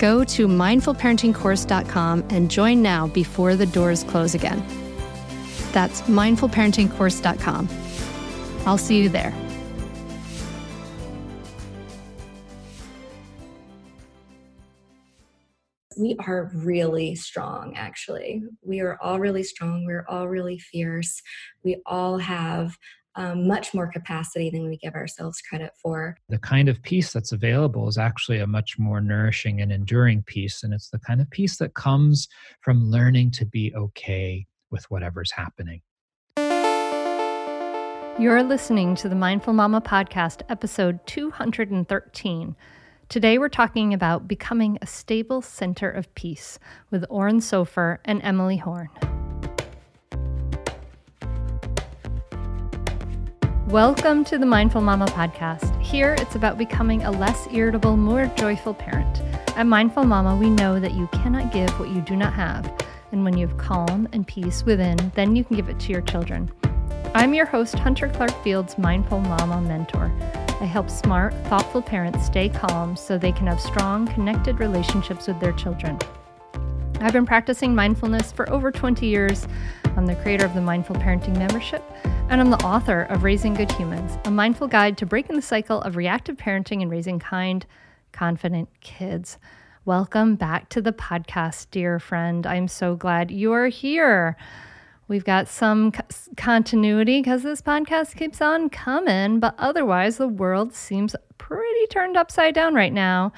Go to mindfulparentingcourse.com and join now before the doors close again. That's mindfulparentingcourse.com. I'll see you there. We are really strong, actually. We are all really strong. We're all really fierce. We all have um, much more capacity than we give ourselves credit for. The kind of peace that's available is actually a much more nourishing and enduring peace. And it's the kind of peace that comes from learning to be okay with whatever's happening. You're listening to the Mindful Mama podcast, episode 213. Today, we're talking about becoming a stable center of peace with Oren Sofer and Emily Horn. Welcome to the Mindful Mama podcast. Here, it's about becoming a less irritable, more joyful parent. At Mindful Mama, we know that you cannot give what you do not have. And when you have calm and peace within, then you can give it to your children. I'm your host, Hunter Clark Fields, Mindful Mama Mentor. I help smart, thoughtful parents stay calm so they can have strong, connected relationships with their children. I've been practicing mindfulness for over 20 years. I'm the creator of the Mindful Parenting membership and I'm the author of Raising Good Humans, a mindful guide to breaking the cycle of reactive parenting and raising kind, confident kids. Welcome back to the podcast, dear friend. I'm so glad you're here. We've got some continuity because this podcast keeps on coming, but otherwise, the world seems pretty turned upside down right now.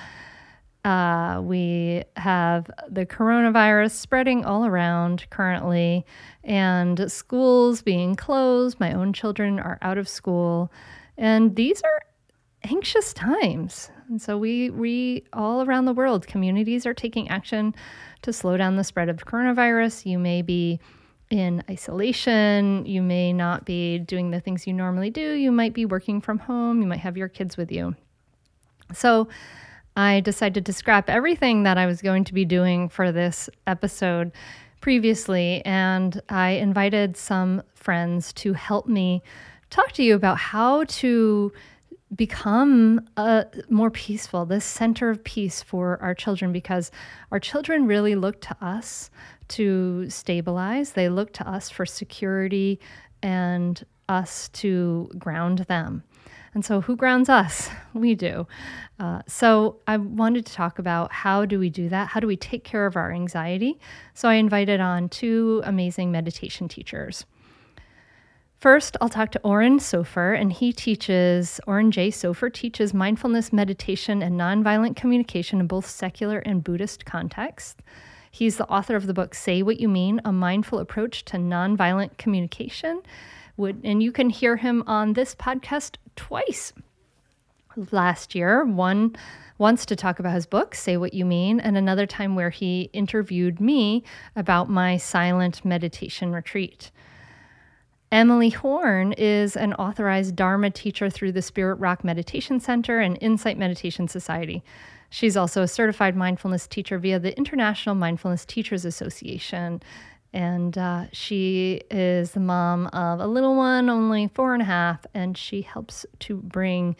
Uh, we have the coronavirus spreading all around currently, and schools being closed. My own children are out of school, and these are anxious times. And so we, we all around the world, communities are taking action to slow down the spread of coronavirus. You may be in isolation. You may not be doing the things you normally do. You might be working from home. You might have your kids with you. So I decided to scrap everything that I was going to be doing for this episode previously, and I invited some friends to help me talk to you about how to become a more peaceful, this center of peace for our children, because our children really look to us to stabilize. They look to us for security and us to ground them. And so, who grounds us? We do. Uh, so, I wanted to talk about how do we do that? How do we take care of our anxiety? So, I invited on two amazing meditation teachers. First, I'll talk to Oren Sofer, and he teaches, Oren J. Sofer teaches mindfulness meditation and nonviolent communication in both secular and Buddhist contexts. He's the author of the book Say What You Mean A Mindful Approach to Nonviolent Communication. And you can hear him on this podcast twice. last year. One once to talk about his book, Say What You Mean, and another time where he interviewed me about my silent meditation retreat. Emily Horn is an authorized Dharma teacher through the Spirit Rock Meditation Center and Insight Meditation Society. She's also a certified mindfulness teacher via the International Mindfulness Teachers Association. And uh, she is the mom of a little one, only four and a half, and she helps to bring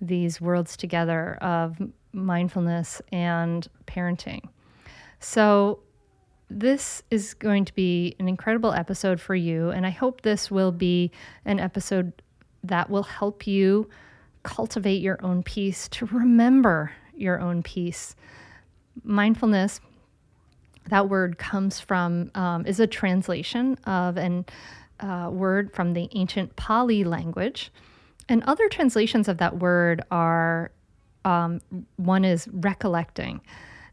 these worlds together of mindfulness and parenting. So, this is going to be an incredible episode for you. And I hope this will be an episode that will help you cultivate your own peace, to remember your own peace. Mindfulness, that word comes from, um, is a translation of an uh, word from the ancient Pali language. And other translations of that word are um, one is recollecting.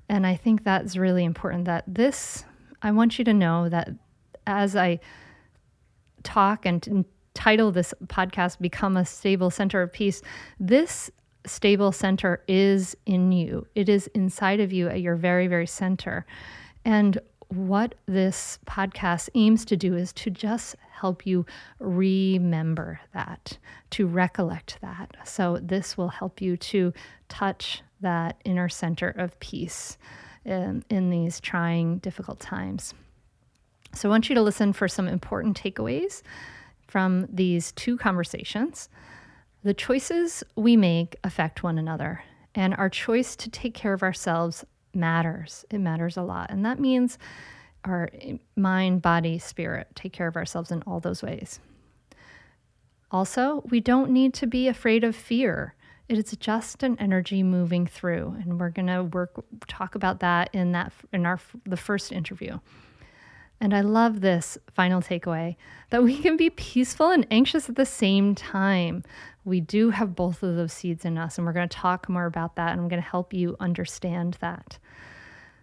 And I think that's really important that this, I want you to know that as I talk and title this podcast, Become a Stable Center of Peace, this stable center is in you. It is inside of you at your very, very center. And what this podcast aims to do is to just help you remember that, to recollect that. So, this will help you to touch that inner center of peace in, in these trying, difficult times. So, I want you to listen for some important takeaways from these two conversations. The choices we make affect one another, and our choice to take care of ourselves matters. It matters a lot. And that means our mind, body, spirit, take care of ourselves in all those ways. Also, we don't need to be afraid of fear. It is just an energy moving through, and we're going to work talk about that in that in our the first interview. And I love this final takeaway that we can be peaceful and anxious at the same time. We do have both of those seeds in us, and we're going to talk more about that, and I'm going to help you understand that.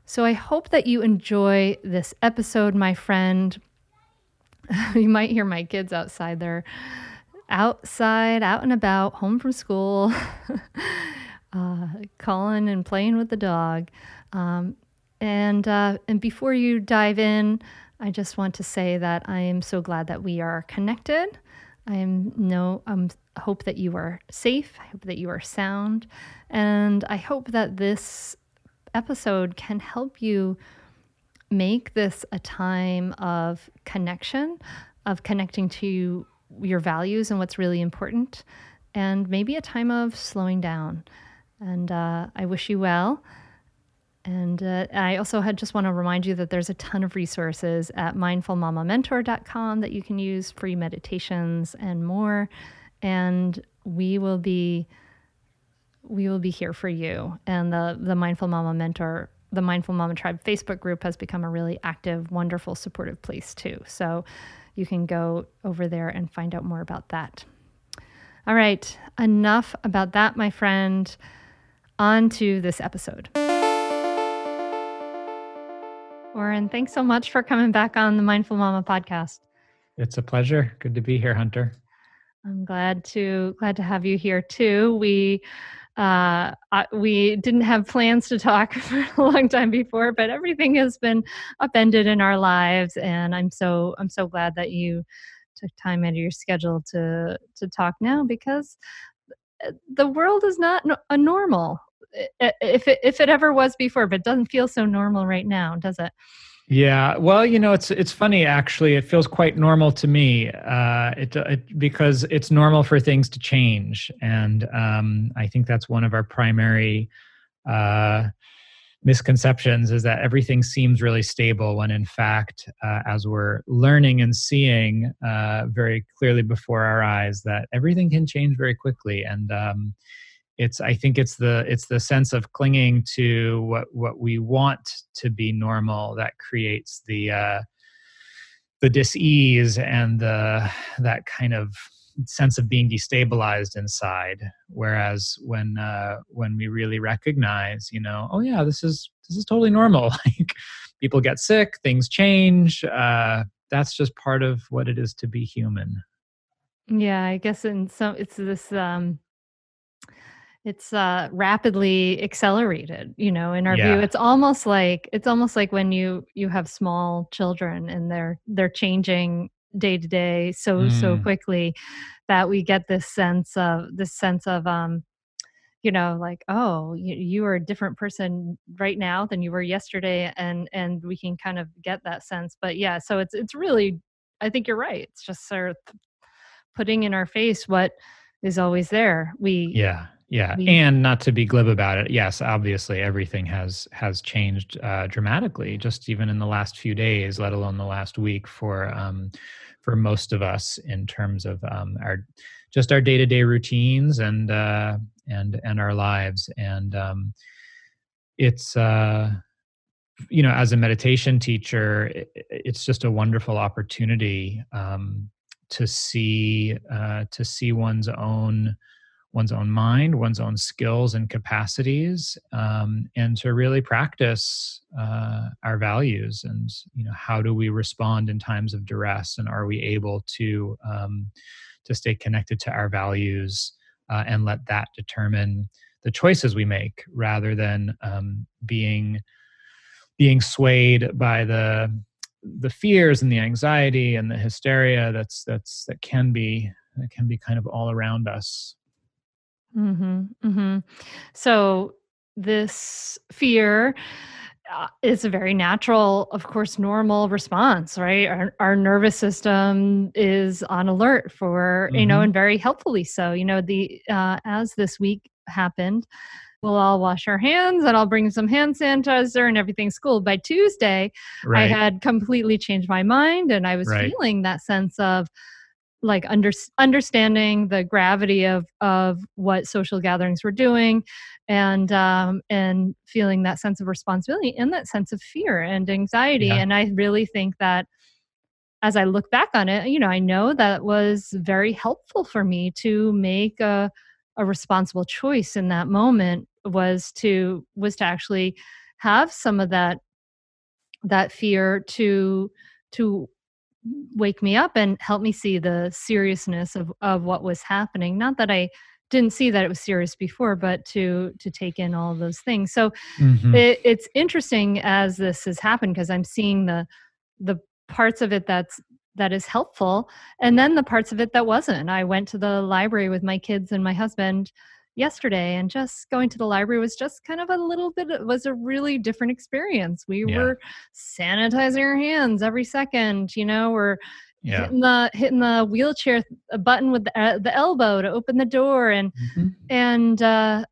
So I hope that you enjoy this episode, my friend. you might hear my kids outside. They're outside, out and about, home from school, uh, calling and playing with the dog. Um, and uh, and before you dive in, I just want to say that I am so glad that we are connected. I am no um, hope that you are safe. I hope that you are sound, and I hope that this episode can help you make this a time of connection, of connecting to your values and what's really important, and maybe a time of slowing down. And uh, I wish you well. And uh, I also had just want to remind you that there's a ton of resources at mindfulmamamentor.com that you can use free meditations and more. And we will be we will be here for you. And the the Mindful Mama Mentor, the Mindful Mama Tribe Facebook group has become a really active, wonderful, supportive place too. So you can go over there and find out more about that. All right, enough about that, my friend. On to this episode. Oren, thanks so much for coming back on the Mindful Mama podcast. It's a pleasure. Good to be here, Hunter. I'm glad to glad to have you here too. We uh, we didn't have plans to talk for a long time before, but everything has been upended in our lives, and I'm so I'm so glad that you took time out of your schedule to to talk now because uh, the world is not a normal if it if it ever was before, but it doesn't feel so normal right now, does it? Yeah, well, you know, it's it's funny actually. It feels quite normal to me, uh, it, it, because it's normal for things to change, and um, I think that's one of our primary uh, misconceptions is that everything seems really stable when, in fact, uh, as we're learning and seeing uh, very clearly before our eyes, that everything can change very quickly, and um, it's i think it's the it's the sense of clinging to what what we want to be normal that creates the uh the dis-ease and the that kind of sense of being destabilized inside. Whereas when uh when we really recognize you know oh yeah this is this is totally normal. Like people get sick things change uh that's just part of what it is to be human. Yeah i guess in some it's this um it's uh rapidly accelerated you know in our Yeah. view it's almost like it's almost like when you you have small children and they're they're changing day to day so so Mm. quickly that we get this sense of this sense of um you know like oh you, you are a different person right now than you were yesterday and and we can kind of get that sense. But yeah so it's it's really i think you're right. It's just sort of putting in our face what is always there. We Yeah, yeah, we and not to be glib about it. Yes, obviously everything has has changed uh, dramatically, just even in the last few days, let alone the last week for um, for most of us in terms of um, our just our day to day routines and uh, and and our lives. And um, it's uh, you know, as a meditation teacher, it's just a wonderful opportunity um, to see uh, to see one's own one's own mind, one's own skills and capacities, um, and to really practice uh, our values. And you know, how do we respond in times of duress, and are we able to um, to stay connected to our values uh, and let that determine the choices we make, rather than um, being being swayed by the the fears and the anxiety and the hysteria that's that's that can be that can be kind of all around us hmm hmm So this fear uh, is a very natural, of course, normal response, right? Our, our nervous system is on alert for, you know, Mhm. and very helpfully so. You know, the uh, as this week happened, we'll all wash our hands, and I'll bring some hand sanitizer, and everything's cool. By Tuesday, I had completely changed my mind, and I was Right. feeling that sense of like under, understanding the gravity of of what social gatherings were doing and um and feeling that sense of responsibility and that sense of fear and anxiety Yeah. and i really think that as i look back on it you know i know that was very helpful for me to make a a responsible choice in that moment was to was to actually have some of that that fear to to wake me up and help me see the seriousness of of what was happening. Not that i didn't see that it was serious before but to to take in all those things. So Mhm. it, it's interesting as this has happened because i'm seeing the the parts of it that's that is helpful and then the parts of it that wasn't. I went to the library with my kids and my husband yesterday and just going to the library was just kind of a little bit it was a really different experience we Yeah. were sanitizing our hands every second you know we're yeah hitting the hitting the wheelchair a button with the, uh, the elbow to open the door and Mhm. and uh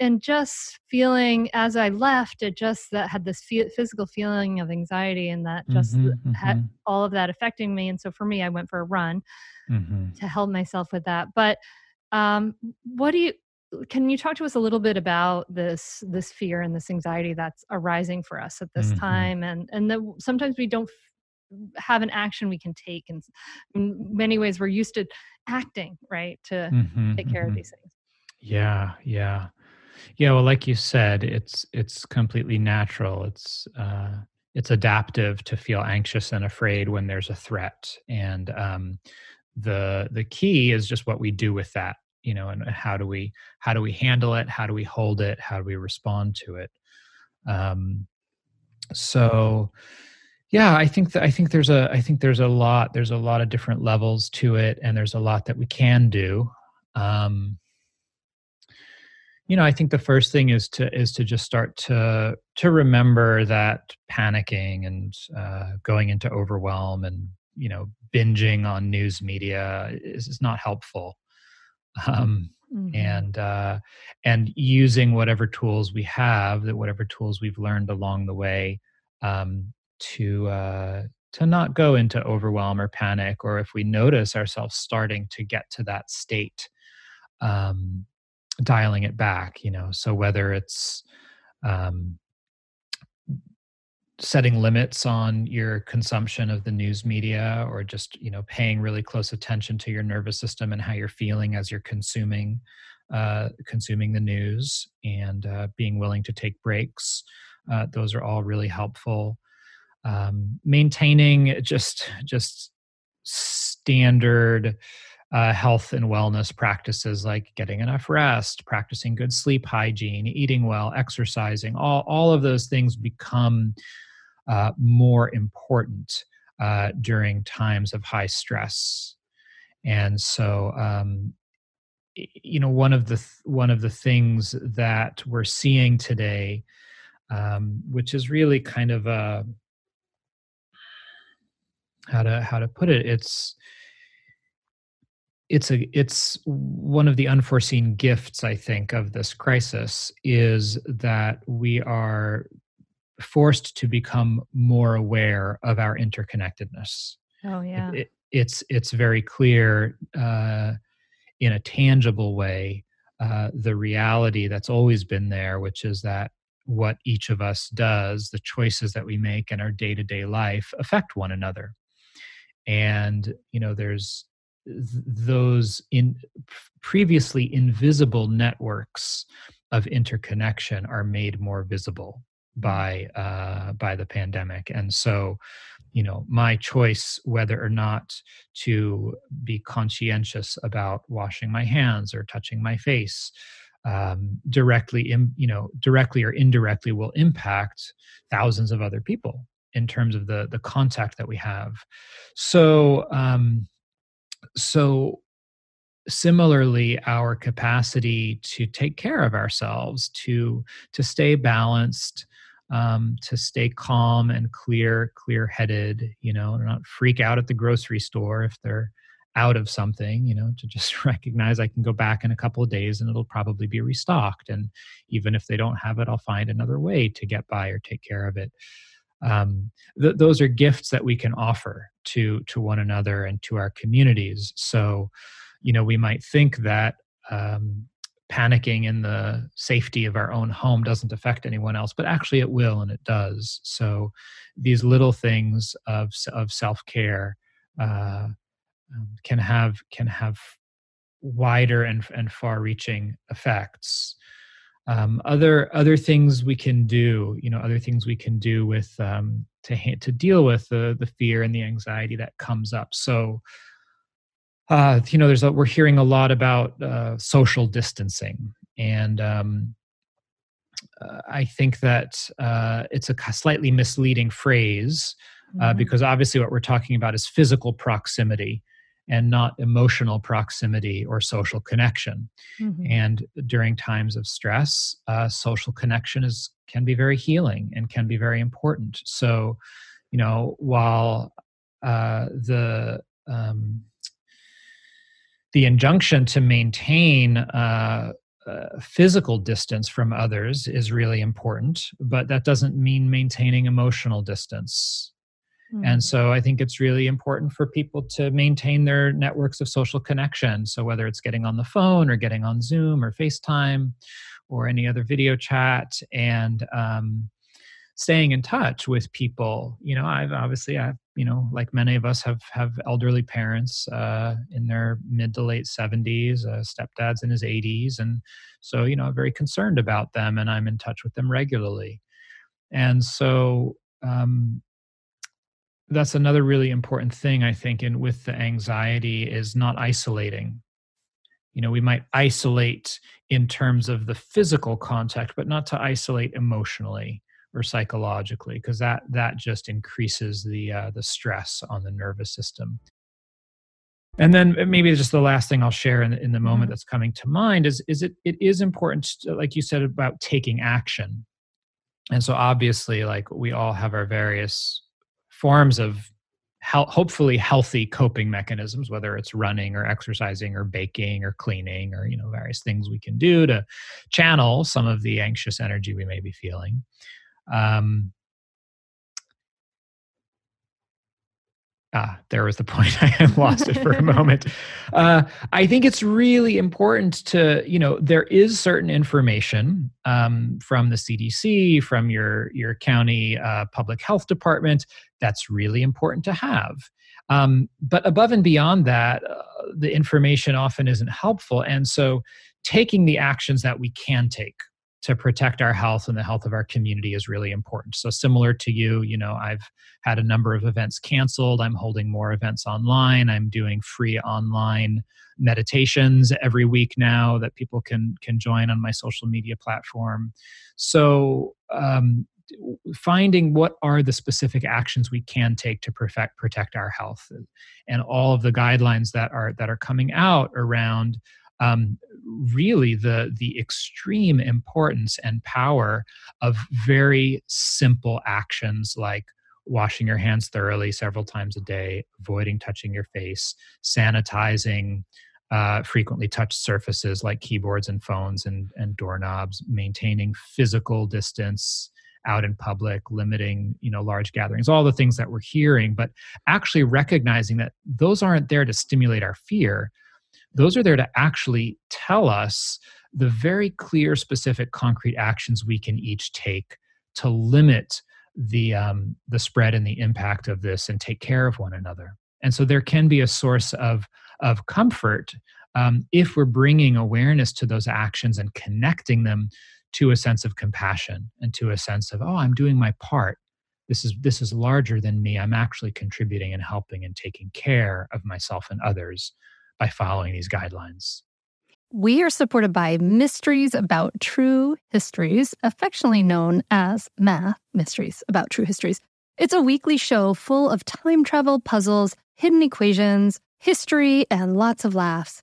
and just feeling as i left it just that had this fe- physical feeling of anxiety and that just Mhm, had mhm, all of that affecting me and so for me i went for a run mhm. to help myself with that but um what do you can you talk to us a little bit about this this fear and this anxiety that's arising for us at this Mhm. time and and that sometimes we don't f- have an action we can take and in many ways we're used to acting right to Mhm, take care of mhm. these things Yeah, yeah, yeah. Well, like you said, it's it's completely natural. It's uh, it's adaptive to feel anxious and afraid when there's a threat, and um, the the key is just what we do with that. You know, and how do we how do we handle it? How do we hold it? How do we respond to it? Um, so yeah i think that i think there's a i think there's a lot there's a lot of different levels to it and there's a lot that we can do um you know i think the first thing is to is to just start to to remember that panicking and uh, going into overwhelm and you know binging on news media is, is not helpful um Mhm. and uh, and using whatever tools we have, that whatever tools we've learned along the way, um, to uh, to not go into overwhelm or panic, or if we notice ourselves starting to get to that state, um, dialing it back. You know, so whether it's um, setting limits on your consumption of the news media or just you know paying really close attention to your nervous system and how you're feeling as you're consuming uh, consuming the news and uh, being willing to take breaks uh, those are all really helpful. Um, maintaining just just standard uh, health and wellness practices like getting enough rest, practicing good sleep hygiene, eating well, exercising, all, all of those things become uh, more important uh, during times of high stress. And so, um, you know, one of the th- one of the things that we're seeing today, um, which is really kind of a how to how to put it, it's it's a it's one of the unforeseen gifts i think of this crisis is that we are forced to become more aware of our interconnectedness. Oh yeah. it, it, it's it's very clear uh, in a tangible way uh, the reality that's always been there which is that what each of us does the choices that we make in our day-to-day life affect one another. And you know there's those in previously invisible networks of interconnection are made more visible by uh, by the pandemic. And so you know my choice whether or not to be conscientious about washing my hands or touching my face um, directly you know directly or indirectly will impact thousands of other people in terms of the the contact that we have. So um, so similarly our capacity to take care of ourselves to to stay balanced um, to stay calm and clear clear headed you know not freak out at the grocery store if they're out of something you know to just recognize i can go back in a couple of days and it'll probably be restocked. And even if they don't have it i'll find another way to get by or take care of it. Um, th- those are gifts that we can offer to to one another and to our communities. So you know we might think that um, panicking in the safety of our own home doesn't affect anyone else but actually it will and it does. So these little things of of self-care uh, um, can have can have wider and and far reaching effects. Um, other other things we can do you know other things we can do with um, to to deal with the the fear and the anxiety that comes up. So uh, you know there's a, we're hearing a lot about uh, social distancing and um, uh, i think that uh, it's a slightly misleading phrase uh, mm-hmm. because obviously what we're talking about is physical proximity and not emotional proximity or social connection. Mm-hmm. And during times of stress, uh, social connection is can be very healing and can be very important. So, you know, while uh, the um, the injunction to maintain uh, uh, physical distance from others is really important, but that doesn't mean maintaining emotional distance. And mm-hmm. so I think it's really important for people to maintain their networks of social connection. So whether it's getting on the phone or getting on Zoom or FaceTime or any other video chat and um, staying in touch with people. You know, I've obviously, I've, you know, like many of us have, have elderly parents uh, in their mid to late 70s, uh, stepdad's in his 80s. And so, you know, I'm very concerned about them and I'm in touch with them regularly. And so, um, that's another really important thing i think and with the anxiety is not isolating you know we might isolate in terms of the physical contact but not to isolate emotionally or psychologically because that that just increases the uh, the stress on the nervous system. And then maybe just the last thing i'll share in, in the moment mm-hmm. that's coming to mind is is it it is important to, like you said about taking action. And so obviously like we all have our various forms of hopefully healthy coping mechanisms whether it's running or exercising or baking or cleaning or you know various things we can do to channel some of the anxious energy we may be feeling um, ah, there was the point. I lost it for a moment. Uh, I think it's really important to, you know, there is certain information um, from the CDC, from your your county uh, public health department that's really important to have. Um, but above and beyond that, uh, the information often isn't helpful, and so taking the actions that we can take to protect our health and the health of our community is really important. So, similar to you, you know, I've had a number of events canceled. I'm holding more events online. I'm doing free online meditations every week now that people can can join on my social media platform. So, um, finding what are the specific actions we can take to perfect, protect our health and all of the guidelines that are that are coming out around um, really the the extreme importance and power of very simple actions like washing your hands thoroughly several times a day, avoiding touching your face, sanitizing uh, frequently touched surfaces like keyboards and phones and, and doorknobs, maintaining physical distance out in public, limiting you know large gatherings, all the things that we're hearing, but actually recognizing that those aren't there to stimulate our fear those are there to actually tell us the very clear, specific, concrete actions we can each take to limit the um, the spread and the impact of this and take care of one another. And so there can be a source of of comfort um, if we're bringing awareness to those actions and connecting them to a sense of compassion and to a sense of oh i'm doing my part. This is this is larger than me. I'm actually contributing and helping and taking care of myself and others by following these guidelines. We are supported by Mysteries About True Histories, affectionately known as Math Mysteries About True Histories. It's a weekly show full of time travel puzzles, hidden equations, history, and lots of laughs.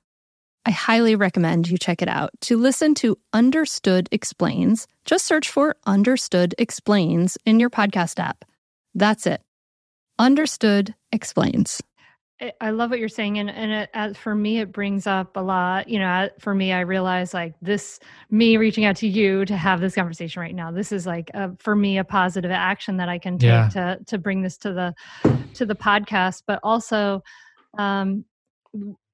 I highly recommend you check it out. To listen to Understood Explains, just search for Understood Explains in your podcast app. That's it. Understood Explains. I love what you're saying, and and it, as for me, it brings up a lot. You know, for me, I realize like this, me reaching out to you to have this conversation right now. This is like a, for me a positive action that I can take yeah. to to bring this to the to the podcast, but also um,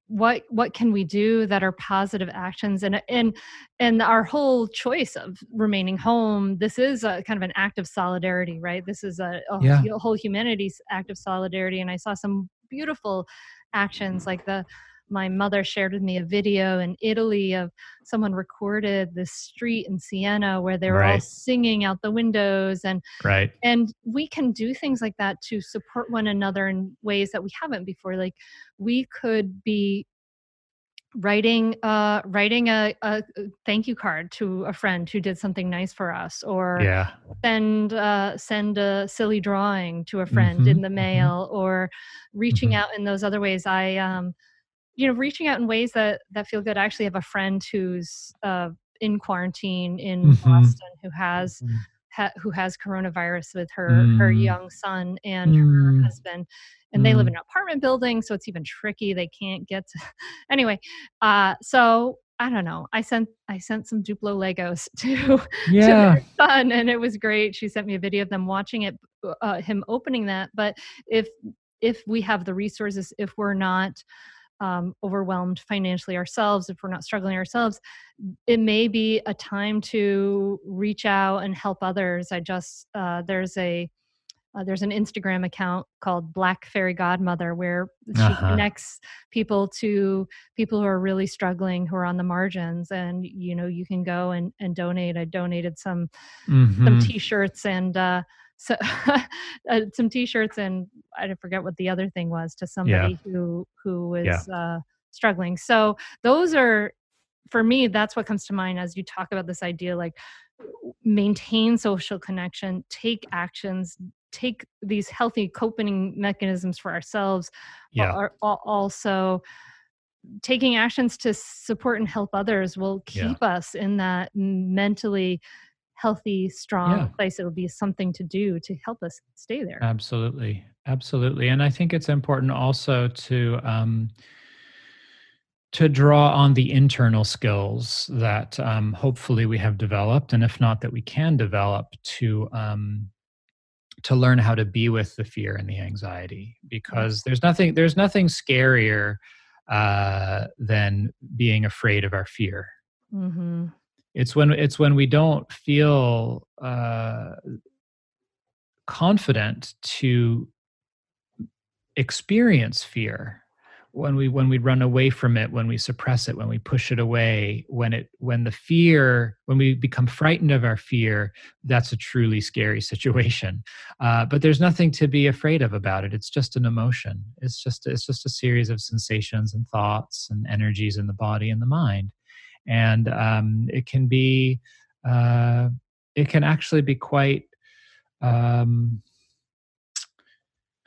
what what can we do that are positive actions and and and our whole choice of remaining home this is a kind of an act of solidarity right this is a, a yeah. whole humanity's act of solidarity and i saw some beautiful actions like the my mother shared with me a video in Italy of someone recorded the street in Siena where they were right. all singing out the windows and right and we can do things like that to support one another in ways that we haven't before like we could be writing uh writing a, a, thank you card to a friend who did something nice for us or yeah send uh send a silly drawing to a friend mm-hmm, in the mm-hmm. mail mm-hmm. or reaching mm-hmm. out in those other ways i um you know reaching out in ways that that feel good i actually have a friend who's uh in quarantine in mm-hmm. boston who has mm-hmm ha- who has coronavirus with her mm. her young son and mm. her husband and mm. they live in mm. an apartment building so it's even tricky they can't get to anyway uh so I don't know. I sent I sent some Duplo Legos to, yeah. to their son, and it was great. She sent me a video of them watching it, uh, him opening that. But if if we have the resources, if we're not um, overwhelmed financially ourselves, if we're not struggling ourselves, it may be a time to reach out and help others. I just uh, there's a uh, there's an Instagram account called Black Fairy Godmother where she uh-huh. connects people to people who are really struggling, who are on the margins, and you know you can go and, and donate. I donated some mm-hmm. some T-shirts and uh, so uh, some t-shirts and i forget what the other thing was to somebody yeah. who who was yeah. uh, struggling so those are for me that's what comes to mind as you talk about this idea like maintain social connection take actions take these healthy coping mechanisms for ourselves yeah. are also taking actions to support and help others will keep yeah. us in that mentally healthy, strong yeah. place. It'll be something to do to help us stay there. Absolutely. Absolutely. And I think it's important also to, um, to draw on the internal skills that um, hopefully we have developed, and if not, that we can develop to um, to learn how to be with the fear and the anxiety. Because there's nothing there's nothing scarier uh, than being afraid of our fear. Mm-hmm it's when it's when we don't feel uh, confident to experience fear when we when we run away from it when we suppress it when we push it away when it when the fear when we become frightened of our fear that's a truly scary situation. Uh, but there's nothing to be afraid of about it. It's just an emotion. It's just it's just a series of sensations and thoughts and energies in the body and the mind and um, it can be uh, it can actually be quite um,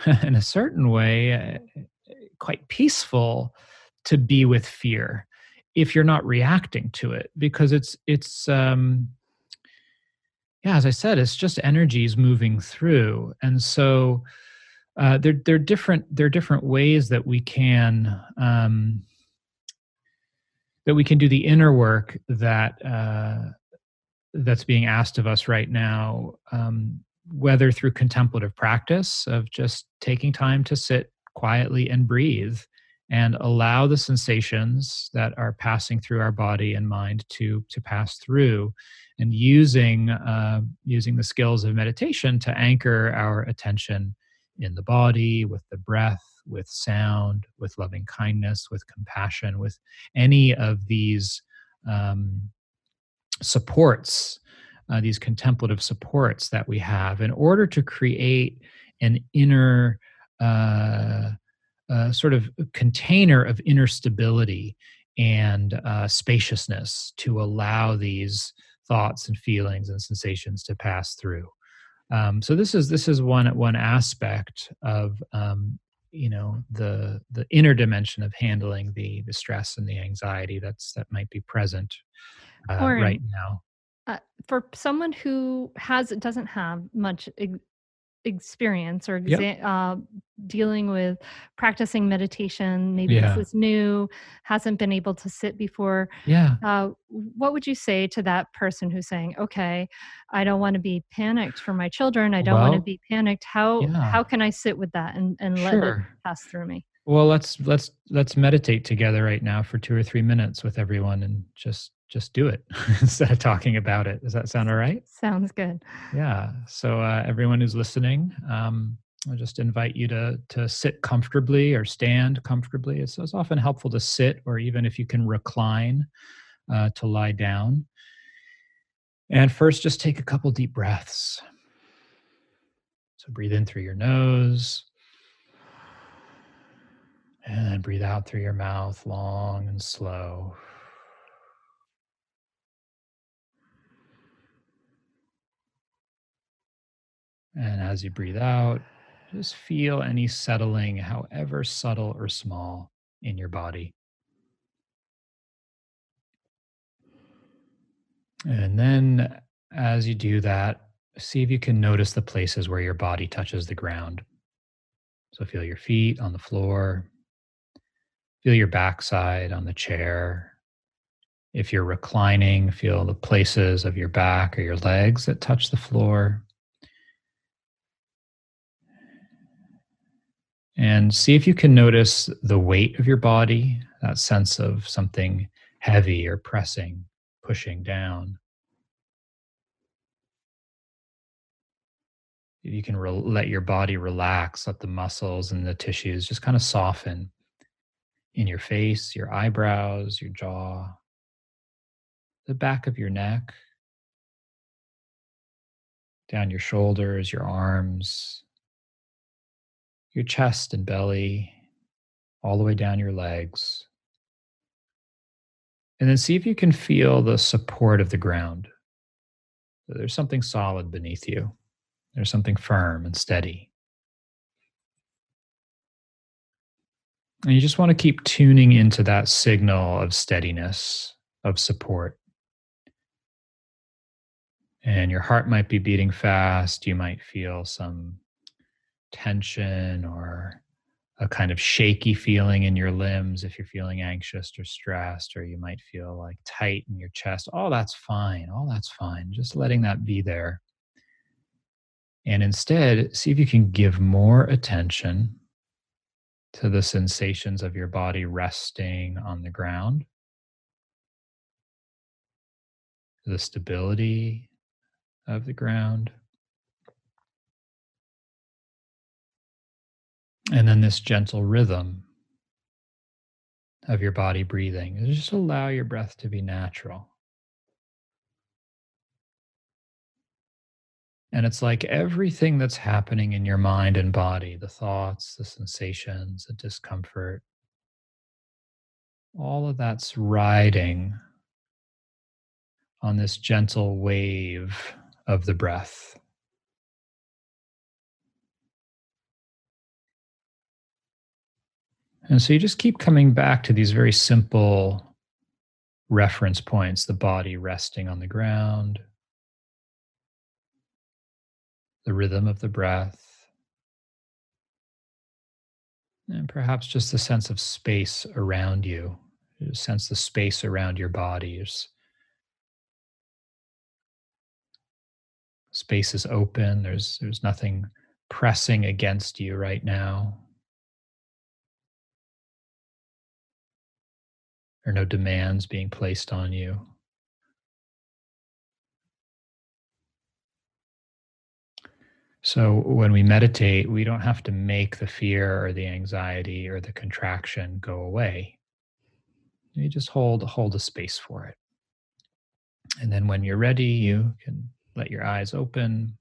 in a certain way uh, quite peaceful to be with fear if you're not reacting to it. Because it's it's um yeah as i said it's just energies moving through. And so uh there there are different there are different ways that we can um that we can do the inner work that uh, that's being asked of us right now, um, whether through contemplative practice of just taking time to sit quietly and breathe and allow the sensations that are passing through our body and mind to to pass through and using uh, using the skills of meditation to anchor our attention in the body with the breath with sound, with loving kindness, with compassion, with any of these um, supports, uh, these contemplative supports that we have, in order to create an inner uh, uh, sort of container of inner stability and uh, spaciousness to allow these thoughts and feelings and sensations to pass through. Um, so this is this is one one aspect of um, you know the the inner dimension of handling the the stress and the anxiety that's that might be present uh, right now. uh, for someone who has doesn't have much experience or exa- yep. uh, dealing with practicing meditation maybe yeah. this is new hasn't been able to sit before yeah uh, what would you say to that person who's saying okay i don't want to be panicked for my children i don't well, want to be panicked how yeah. how can i sit with that and, and let it pass through me well let's let's let's meditate together right now for two or three minutes with everyone and just just do it instead of talking about it. Does that sound all right? Sounds good. Yeah. So uh, everyone who's listening, um, I just invite you to to sit comfortably or stand comfortably. It's, it's often helpful to sit, or even if you can recline, uh, to lie down. And first, just take a couple deep breaths. So breathe in through your nose, and then breathe out through your mouth, long and slow. And as you breathe out, just feel any settling, however subtle or small, in your body. And then as you do that, see if you can notice the places where your body touches the ground. So feel your feet on the floor, feel your backside on the chair. If you're reclining, feel the places of your back or your legs that touch the floor. And see if you can notice the weight of your body, that sense of something heavy or pressing, pushing down. You can re- let your body relax, let the muscles and the tissues just kind of soften in your face, your eyebrows, your jaw, the back of your neck, down your shoulders, your arms, your chest and belly, all the way down your legs. And then see if you can feel the support of the ground. There's something solid beneath you, there's something firm and steady. And you just want to keep tuning into that signal of steadiness, of support. And your heart might be beating fast. You might feel some tension or a kind of shaky feeling in your limbs if you're feeling anxious or stressed, or you might feel like tight in your chest. All that's fine. All that's fine. Just letting that be there. And instead, see if you can give more attention to the sensations of your body resting on the ground, the stability of the ground. And then this gentle rhythm of your body breathing. Just allow your breath to be natural. And it's like everything that's happening in your mind and body the thoughts, the sensations, the discomfort all of that's riding on this gentle wave of the breath. And so you just keep coming back to these very simple reference points the body resting on the ground, the rhythm of the breath, and perhaps just the sense of space around you. you sense the space around your body. space is open. There's there's nothing pressing against you right now. There are no demands being placed on you. So when we meditate, we don't have to make the fear or the anxiety or the contraction go away. You just hold hold a space for it. And then when you're ready, you can let your eyes open.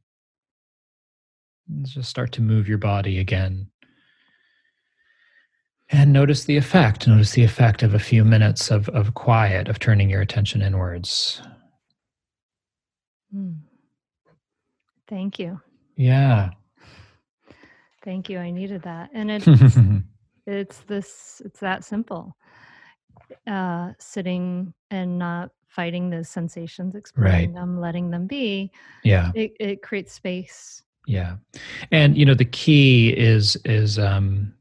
And just start to move your body again and notice the effect. Notice the effect of a few minutes of, of quiet, of turning your attention inwards. Mm. Thank you. Yeah. Thank you. I needed that. And it, it's this, it's that simple. Uh, sitting and not fighting those sensations, exploring right. them, letting them be. Yeah. It, it creates space. Yeah. And, you know, the key is, is, um,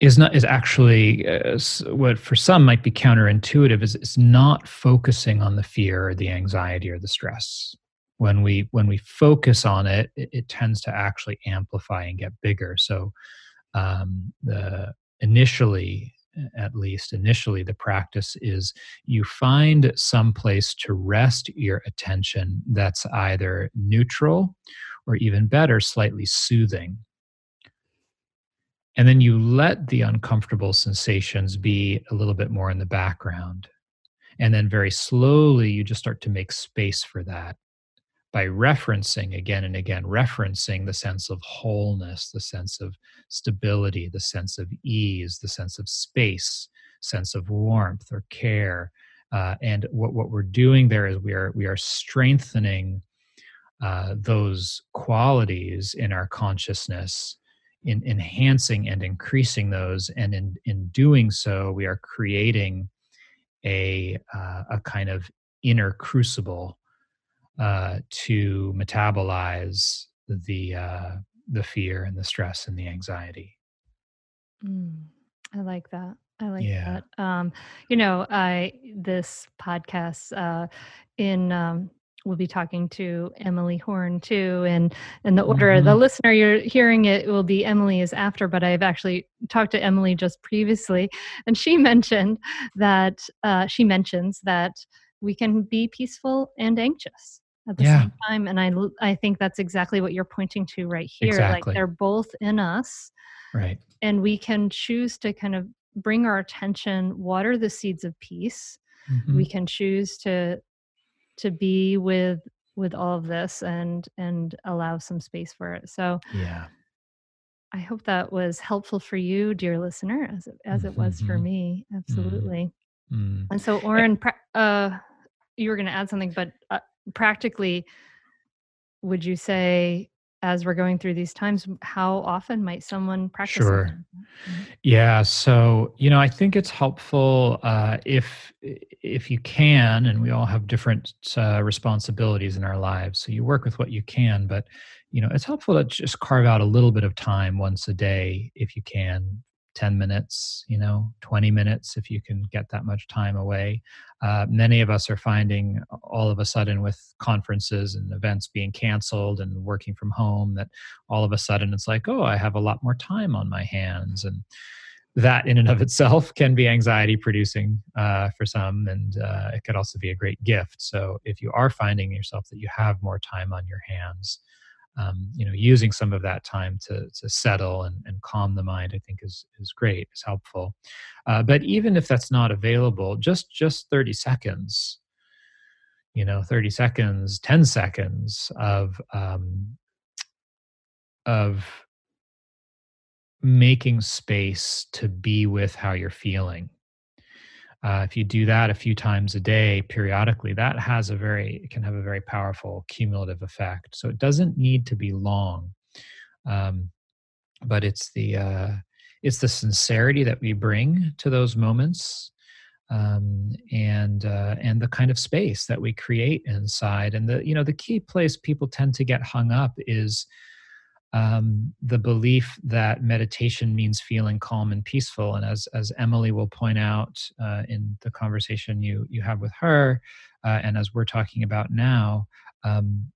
is not is actually uh, what for some might be counterintuitive is it's not focusing on the fear or the anxiety or the stress when we when we focus on it it, it tends to actually amplify and get bigger so um, the initially at least initially the practice is you find some place to rest your attention that's either neutral or even better, slightly soothing. And then you let the uncomfortable sensations be a little bit more in the background. And then very slowly, you just start to make space for that by referencing again and again, referencing the sense of wholeness, the sense of stability, the sense of ease, the sense of space, sense of warmth or care. Uh, and what, what we're doing there is we are we are strengthening uh, those qualities in our consciousness in enhancing and increasing those and in in doing so we are creating a uh, a kind of inner crucible uh, to metabolize the uh, the fear and the stress and the anxiety. Mm, i like that. I like yeah. that. Um, you know i this podcast uh, in um, we'll be talking to Emily Horn too. And in the order, mm-hmm. the listener you're hearing it will be Emily is after, but I've actually talked to Emily just previously, and she mentioned that uh, she mentions that we can be peaceful and anxious at the yeah. same time. And I I think that's exactly what you're pointing to right here. Exactly. Like they're both in us. Right. And we can choose to kind of bring our attention, water the seeds of peace. Mm-hmm. We can choose to to be with with all of this and and allow some space for it so yeah i hope that was helpful for you dear listener as it, as it was for mm-hmm. me mm-hmm. absolutely mm-hmm. and so oren uh you were going to add something but uh, practically would you say as we're going through these times how often might someone practice sure mm-hmm. yeah so you know i think it's helpful uh, if if you can and we all have different uh, responsibilities in our lives so you work with what you can but you know it's helpful to just carve out a little bit of time once a day if you can 10 minutes, you know, 20 minutes if you can get that much time away. Uh, many of us are finding all of a sudden with conferences and events being canceled and working from home that all of a sudden it's like, oh, I have a lot more time on my hands. And that in and of itself can be anxiety producing uh, for some, and uh, it could also be a great gift. So if you are finding yourself that you have more time on your hands, um, you know, using some of that time to to settle and, and calm the mind, I think is is great, is helpful. Uh, but even if that's not available, just just thirty seconds, you know, thirty seconds, ten seconds of um, of making space to be with how you're feeling uh, if you do that a few times a day periodically that has a very can have a very powerful cumulative effect. So it doesn't need to be long um, but it's the uh, it's the sincerity that we bring to those moments um, and uh, and the kind of space that we create inside. And the you know the key place people tend to get hung up is um, the belief that meditation means feeling calm and peaceful. And as as Emily will point out uh, in the conversation you you have with her, uh, and as we're talking about now, um,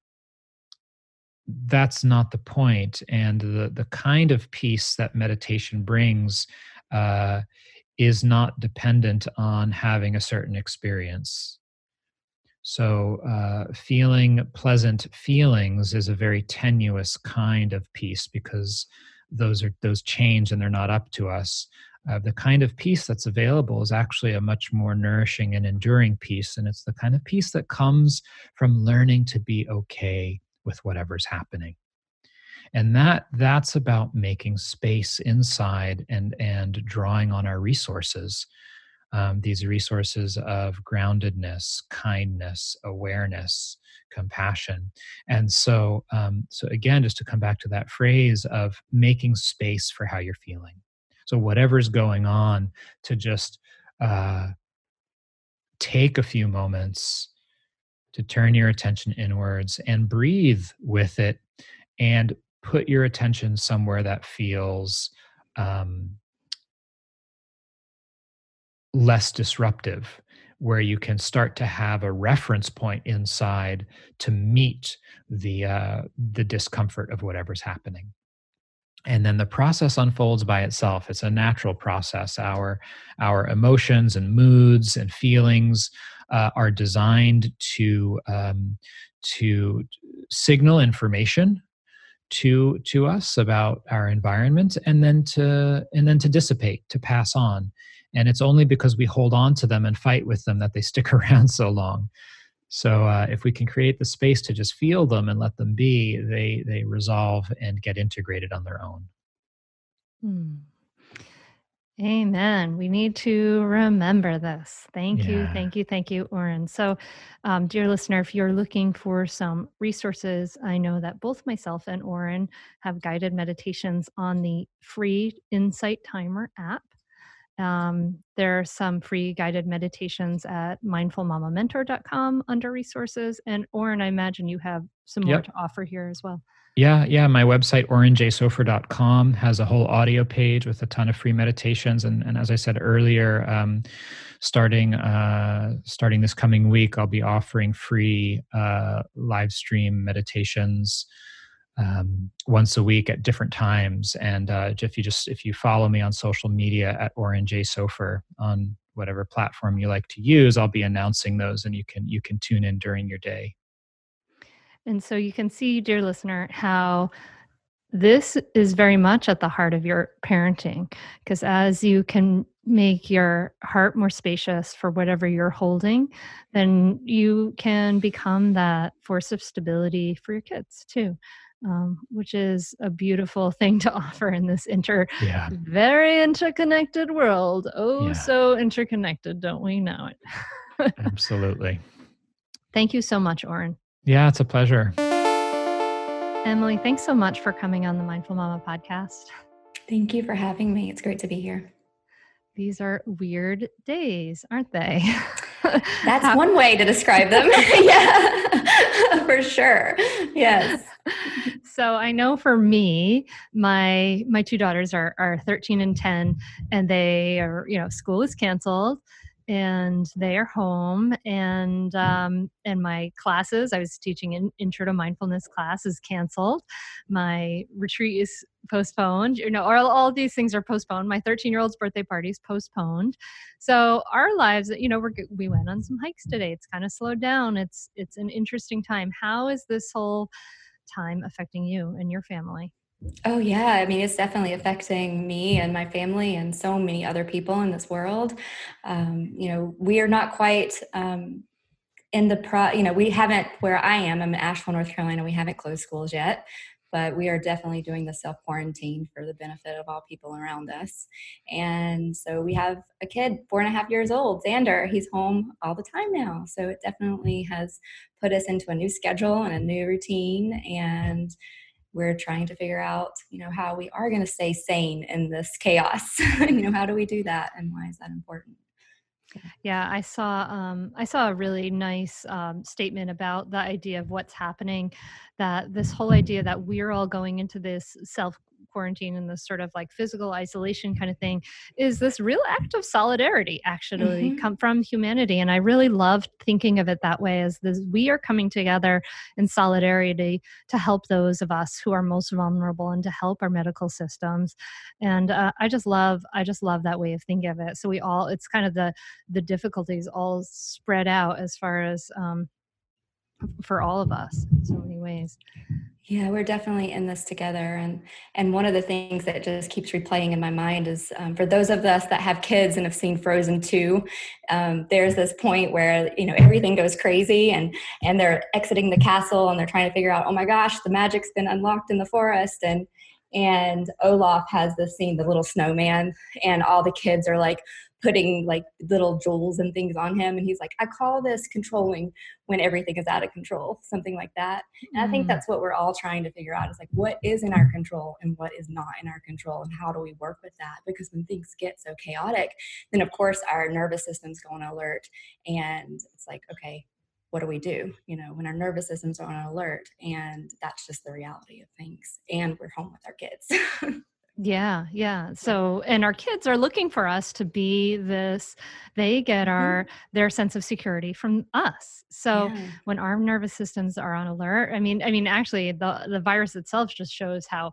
that's not the point. And the the kind of peace that meditation brings uh, is not dependent on having a certain experience. So, uh, feeling pleasant feelings is a very tenuous kind of peace because those are those change and they're not up to us. Uh, the kind of peace that's available is actually a much more nourishing and enduring peace, and it's the kind of peace that comes from learning to be okay with whatever's happening. And that that's about making space inside and and drawing on our resources um, these resources of groundedness, kindness, awareness, compassion. And so, um, so again, just to come back to that phrase of making space for how you're feeling. So whatever's going on, to just uh, take a few moments to turn your attention inwards and breathe with it, and put your attention somewhere that feels um, less disruptive where you can start to have a reference point inside to meet the uh, the discomfort of whatever's happening. And then the process unfolds by itself. It's a natural process. Our our emotions and moods and feelings uh, are designed to um, to signal information to to us about our environment and then to and then to dissipate to pass on and it's only because we hold on to them and fight with them that they stick around so long so uh, if we can create the space to just feel them and let them be they they resolve and get integrated on their own hmm. Amen. We need to remember this. Thank yeah. you, thank you, thank you, Oren. So, um, dear listener, if you're looking for some resources, I know that both myself and Oren have guided meditations on the free Insight Timer app. Um, there are some free guided meditations at mindfulmamamentor.com under resources. And Oren, I imagine you have some more yep. to offer here as well. Yeah, yeah. My website, orenjsofer.com, has a whole audio page with a ton of free meditations. And, and as I said earlier, um, starting uh, starting this coming week, I'll be offering free uh, live stream meditations um, once a week at different times. And uh, if you just if you follow me on social media at Oren J Sofer on whatever platform you like to use, I'll be announcing those, and you can you can tune in during your day. And so you can see, dear listener, how this is very much at the heart of your parenting. Because as you can make your heart more spacious for whatever you're holding, then you can become that force of stability for your kids too. Um, which is a beautiful thing to offer in this inter yeah. very interconnected world. Oh, yeah. so interconnected, don't we know it? Absolutely. Thank you so much, Oren. Yeah, it's a pleasure. Emily, thanks so much for coming on the Mindful Mama podcast. Thank you for having me. It's great to be here. These are weird days, aren't they? That's How- one way to describe them. yeah, for sure. Yes. So I know for me, my my two daughters are are 13 and 10 and they are, you know, school is canceled and they are home and um, and my classes i was teaching an intro to mindfulness class is canceled. My retreat is postponed you know all, all these things are postponed. My 13 year old's birthday party is postponed. So our lives you know we're, we went on some hikes today. It's kind of slowed down. It's it's an interesting time. How is this whole time affecting you and your family Oh, yeah. I mean, it's definitely affecting me and my family and so many other people in this world. Um, you know, we are not quite um, in the pro, you know, we haven't, where I am, I'm in Asheville, North Carolina, we haven't closed schools yet, but we are definitely doing the self quarantine for the benefit of all people around us. And so we have a kid, four and a half years old, Xander. He's home all the time now. So it definitely has put us into a new schedule and a new routine. And we're trying to figure out you know how we are going to stay sane in this chaos you know how do we do that and why is that important yeah i saw um, i saw a really nice um, statement about the idea of what's happening that this whole idea that we're all going into this self quarantine and this sort of like physical isolation kind of thing is this real act of solidarity actually mm-hmm. come from humanity and i really loved thinking of it that way as this we are coming together in solidarity to help those of us who are most vulnerable and to help our medical systems and uh, i just love i just love that way of thinking of it so we all it's kind of the the difficulties all spread out as far as um, for all of us in so many ways yeah, we're definitely in this together, and and one of the things that just keeps replaying in my mind is um, for those of us that have kids and have seen Frozen two, um, there's this point where you know everything goes crazy, and and they're exiting the castle and they're trying to figure out, oh my gosh, the magic's been unlocked in the forest, and and Olaf has this scene, the little snowman, and all the kids are like putting like little jewels and things on him and he's like i call this controlling when everything is out of control something like that. And i think mm. that's what we're all trying to figure out is like what is in our control and what is not in our control and how do we work with that? Because when things get so chaotic then of course our nervous system's going on alert and it's like okay what do we do? You know when our nervous system's are on alert and that's just the reality of things and we're home with our kids Yeah, yeah. So, and our kids are looking for us to be this. They get mm-hmm. our their sense of security from us. So, yeah. when our nervous systems are on alert, I mean, I mean, actually, the the virus itself just shows how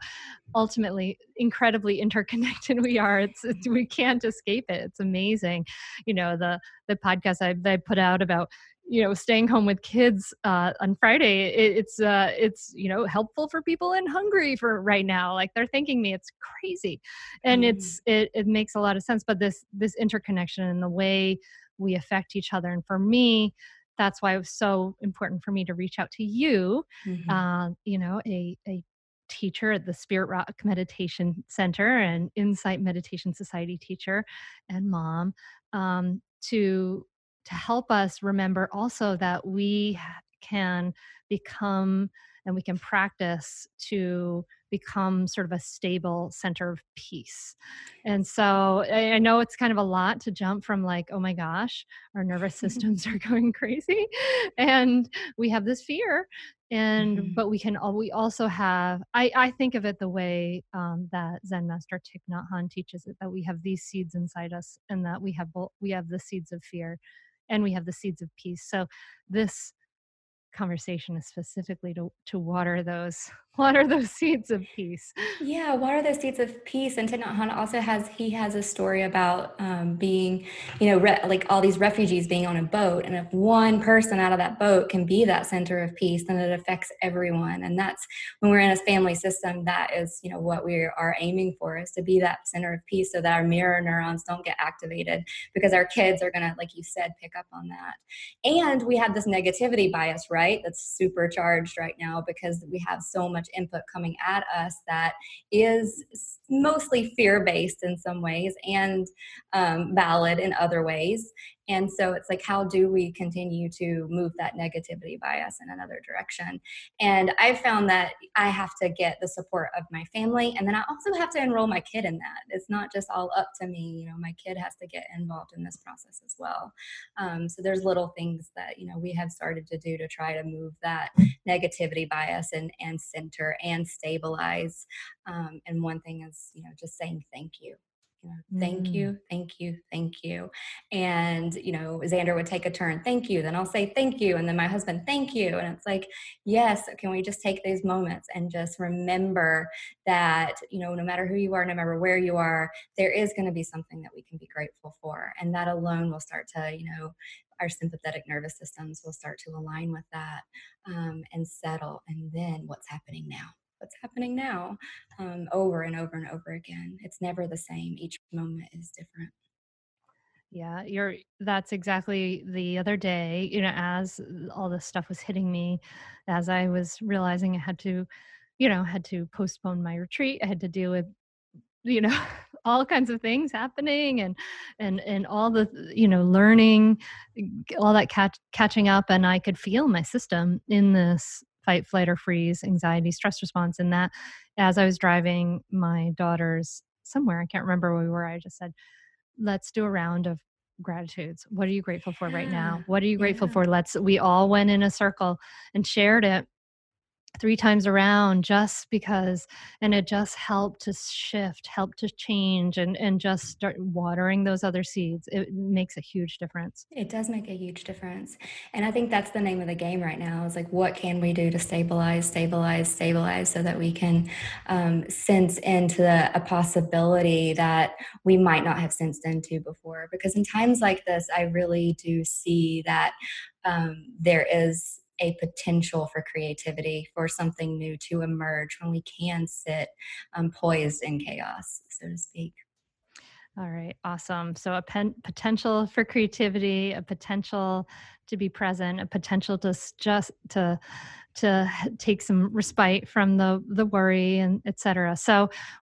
ultimately incredibly interconnected we are. It's, it's we can't escape it. It's amazing. You know, the the podcast I I put out about you know staying home with kids uh, on friday it, it's uh, it's you know helpful for people in hungary for right now like they're thanking me it's crazy and mm. it's it, it makes a lot of sense but this this interconnection and the way we affect each other and for me that's why it was so important for me to reach out to you mm-hmm. uh, you know a, a teacher at the Spirit Rock Meditation Center and Insight Meditation Society teacher and mom um, to to help us remember also that we can become and we can practice to become sort of a stable center of peace. And so I know it's kind of a lot to jump from like, oh my gosh, our nervous systems are going crazy and we have this fear. And mm-hmm. but we can all we also have I, I think of it the way um, that Zen Master Thich Nhat Hanh teaches it that we have these seeds inside us and that we have both we have the seeds of fear and we have the seeds of peace. So this conversation is specifically to to water those water those seeds of peace? Yeah water those seeds of peace? And Thich also has he has a story about um, being you know re- like all these refugees being on a boat and if one person out of that boat can be that center of peace then it affects everyone. And that's when we're in a family system that is you know what we are aiming for is to be that center of peace so that our mirror neurons don't get activated because our kids are going to like you said pick up on that. And we have this negativity bias right that's supercharged right now because we have so much input coming at us that is mostly fear based in some ways and um, valid in other ways and so it's like, how do we continue to move that negativity bias in another direction? And I found that I have to get the support of my family. And then I also have to enroll my kid in that. It's not just all up to me. You know, my kid has to get involved in this process as well. Um, so there's little things that, you know, we have started to do to try to move that negativity bias and, and center and stabilize. Um, and one thing is, you know, just saying thank you you know, thank mm. you, thank you, thank you. And, you know, Xander would take a turn, thank you. Then I'll say thank you. And then my husband, thank you. And it's like, yes, can we just take these moments and just remember that, you know, no matter who you are, no matter where you are, there is going to be something that we can be grateful for. And that alone will start to, you know, our sympathetic nervous systems will start to align with that um, and settle. And then what's happening now? What's happening now um, over and over and over again. It's never the same. Each moment is different. Yeah, you're that's exactly the other day, you know, as all this stuff was hitting me, as I was realizing I had to, you know, had to postpone my retreat. I had to deal with, you know, all kinds of things happening and and and all the you know learning all that catch, catching up and i could feel my system in this fight, flight, or freeze, anxiety, stress response. And that as I was driving my daughters somewhere, I can't remember where we were, I just said, let's do a round of gratitudes. What are you grateful for right now? What are you grateful yeah. for? Let's, we all went in a circle and shared it three times around just because and it just helped to shift helped to change and and just start watering those other seeds it makes a huge difference. It does make a huge difference and i think that's the name of the game right now is like what can we do to stabilize stabilize stabilize so that we can um, sense into a possibility that we might not have sensed into before because in times like this i really do see that um, there is a potential for creativity, for something new to emerge when we can sit um, poised in chaos, so to speak. All right, awesome. So a pen, potential for creativity, a potential to be present, a potential to just to to take some respite from the the worry and etc. So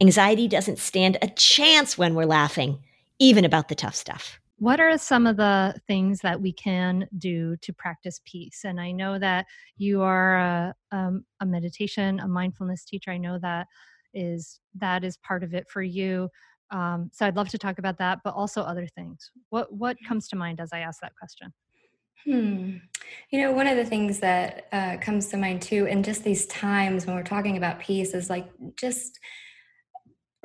Anxiety doesn't stand a chance when we're laughing, even about the tough stuff. What are some of the things that we can do to practice peace? And I know that you are a, um, a meditation, a mindfulness teacher. I know that is that is part of it for you. Um, so I'd love to talk about that, but also other things. What what comes to mind as I ask that question? Hmm. You know, one of the things that uh, comes to mind too, in just these times when we're talking about peace, is like just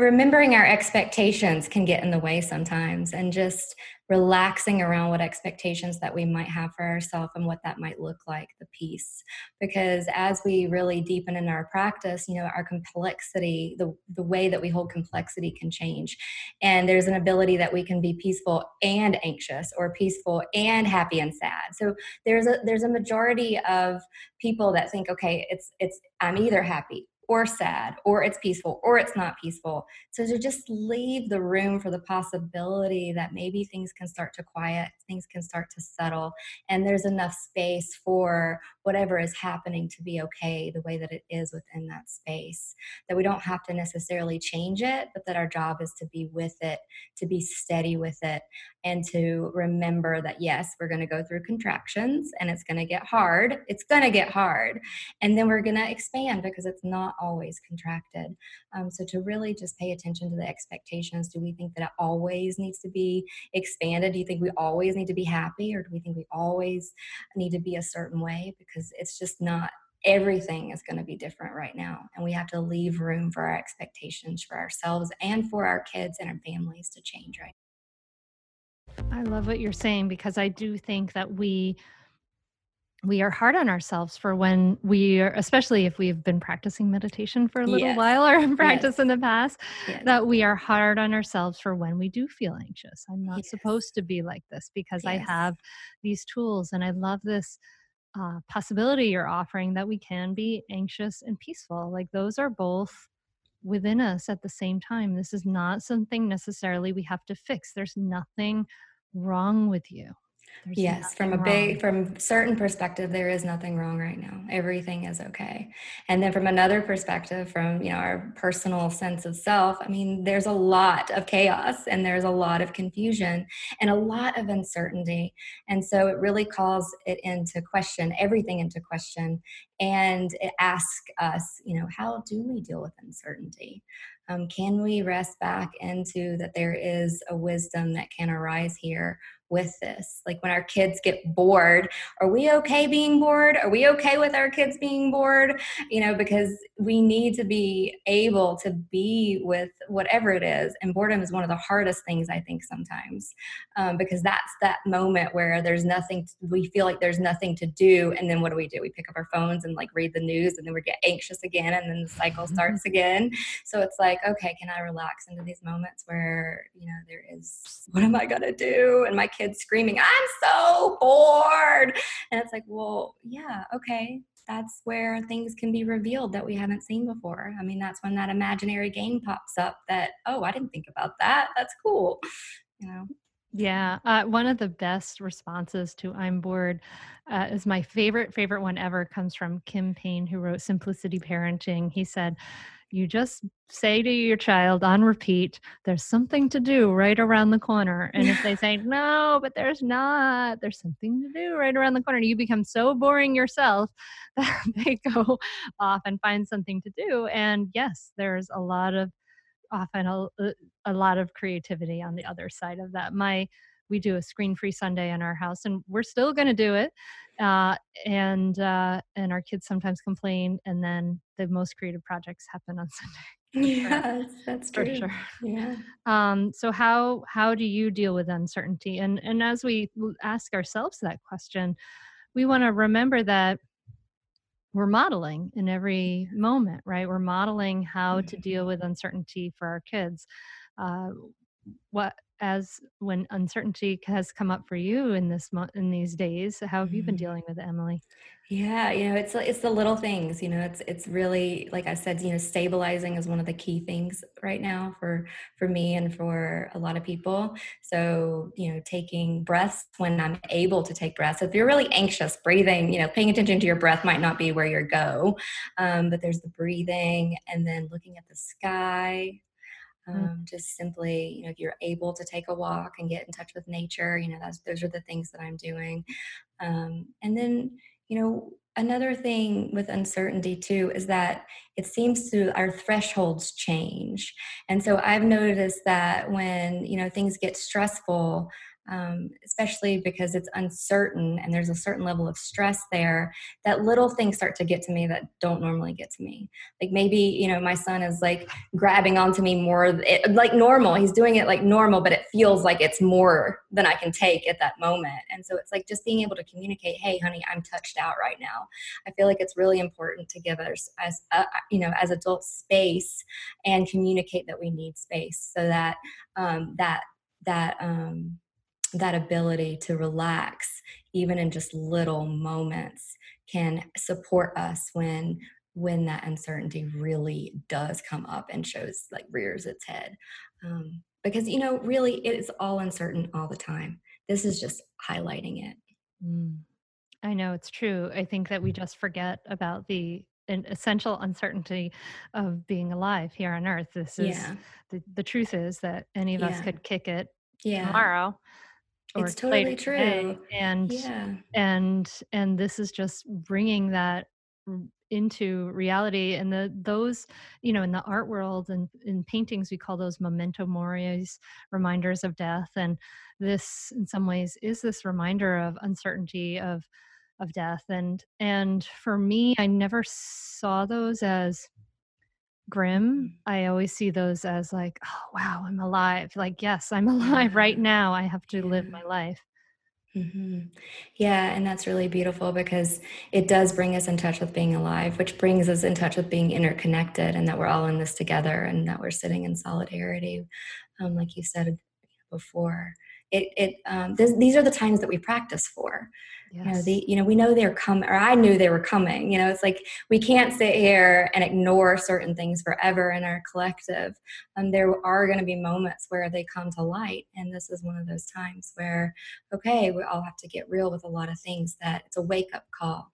remembering our expectations can get in the way sometimes and just relaxing around what expectations that we might have for ourselves and what that might look like the peace. Because as we really deepen in our practice you know our complexity the, the way that we hold complexity can change. And there's an ability that we can be peaceful and anxious or peaceful and happy and sad. So there's a there's a majority of people that think okay it's it's i'm either happy or sad or it's peaceful or it's not peaceful. So to just leave the room for the possibility that maybe things can start to quiet things can start to settle and there's enough space for whatever is happening to be okay the way that it is within that space that we don't have to necessarily change it but that our job is to be with it to be steady with it and to remember that yes we're going to go through contractions and it's going to get hard it's going to get hard and then we're going to expand because it's not always contracted. Um, so to really just pay attention to the expectations do we think that it always needs to be expanded? Do you think we always need to be happy or do we think we always need to be a certain way? because it's just not everything is going to be different right now and we have to leave room for our expectations for ourselves and for our kids and our families to change right I love what you're saying because I do think that we we are hard on ourselves for when we are especially if we've been practicing meditation for a little yes. while or in practice yes. in the past yes. that we are hard on ourselves for when we do feel anxious i'm not supposed to be like this because i have these tools and i love this uh, possibility you're offering that we can be anxious and peaceful like those are both within us at the same time. This is not something necessarily we have to fix. There's nothing wrong with you there's yes, from a big, from certain perspective, there is nothing wrong right now. Everything is okay. And then from another perspective, from you know our personal sense of self, I mean, there's a lot of chaos and there's a lot of confusion and a lot of uncertainty. And so it really calls it into question, everything into question, and it asks us, you know, how do we deal with uncertainty? Um, can we rest back into that there is a wisdom that can arise here with this? Like when our kids get bored, are we okay being bored? Are we okay with our kids being bored? You know, because we need to be able to be with whatever it is. And boredom is one of the hardest things, I think, sometimes, um, because that's that moment where there's nothing, to, we feel like there's nothing to do. And then what do we do? We pick up our phones and like read the news and then we get anxious again and then the cycle mm-hmm. starts again. So it's like, okay, can I relax into these moments where, you know, there is, what am I going to do? And my kid's screaming, I'm so bored. And it's like, well, yeah, okay. That's where things can be revealed that we haven't seen before. I mean, that's when that imaginary game pops up that, oh, I didn't think about that. That's cool. You know? Yeah, uh, one of the best responses to "I'm bored" uh, is my favorite favorite one ever. Comes from Kim Payne, who wrote "Simplicity Parenting." He said, "You just say to your child on repeat, there's something to do right around the corner, and if they say no, but there's not, there's something to do right around the corner, you become so boring yourself that they go off and find something to do. And yes, there's a lot of often a, uh, a lot of creativity on the other side of that. My we do a screen free Sunday in our house, and we're still going to do it. Uh, and uh, and our kids sometimes complain, and then the most creative projects happen on Sunday. Yes, that's for true. sure. Yeah. Um, so how how do you deal with uncertainty? And and as we ask ourselves that question, we want to remember that we're modeling in every moment, right? We're modeling how to deal with uncertainty for our kids. Uh, what as when uncertainty has come up for you in this month in these days how have you been mm-hmm. dealing with it emily yeah, you know, it's it's the little things, you know, it's it's really like I said, you know, stabilizing is one of the key things right now for for me and for a lot of people. So, you know, taking breaths when I'm able to take breaths. If you're really anxious, breathing, you know, paying attention to your breath might not be where you go. Um, but there's the breathing and then looking at the sky. Um, just simply you know if you're able to take a walk and get in touch with nature you know that's those are the things that i'm doing um, and then you know, another thing with uncertainty too is that it seems to our thresholds change. And so I've noticed that when, you know, things get stressful, um, especially because it's uncertain and there's a certain level of stress there that little things start to get to me that don't normally get to me. Like maybe you know my son is like grabbing onto me more it, like normal. He's doing it like normal but it feels like it's more than i can take at that moment. And so it's like just being able to communicate hey honey i'm touched out right now. I feel like it's really important to give us as uh, you know as adults space and communicate that we need space so that um, that that um, that ability to relax even in just little moments can support us when when that uncertainty really does come up and shows like rears its head um, because you know really it is all uncertain all the time this is just highlighting it mm. i know it's true i think that we just forget about the an essential uncertainty of being alive here on earth this is yeah. the, the truth is that any of yeah. us could kick it yeah. tomorrow it's totally true and yeah. and and this is just bringing that into reality and the those you know in the art world and in paintings we call those memento mori's reminders of death and this in some ways is this reminder of uncertainty of of death and and for me i never saw those as grim mm-hmm. i always see those as like oh wow i'm alive like yes i'm alive right now i have to live my life. Mm-hmm. yeah and that's really beautiful because it does bring us in touch with being alive which brings us in touch with being interconnected and that we're all in this together and that we're sitting in solidarity um, like you said before. It, it um, this, these are the times that we practice for Yes. You know, the, you know, we know they're coming, or I knew they were coming. You know, it's like we can't sit here and ignore certain things forever in our collective. Um, there are going to be moments where they come to light, and this is one of those times where, okay, we all have to get real with a lot of things. That it's a wake up call,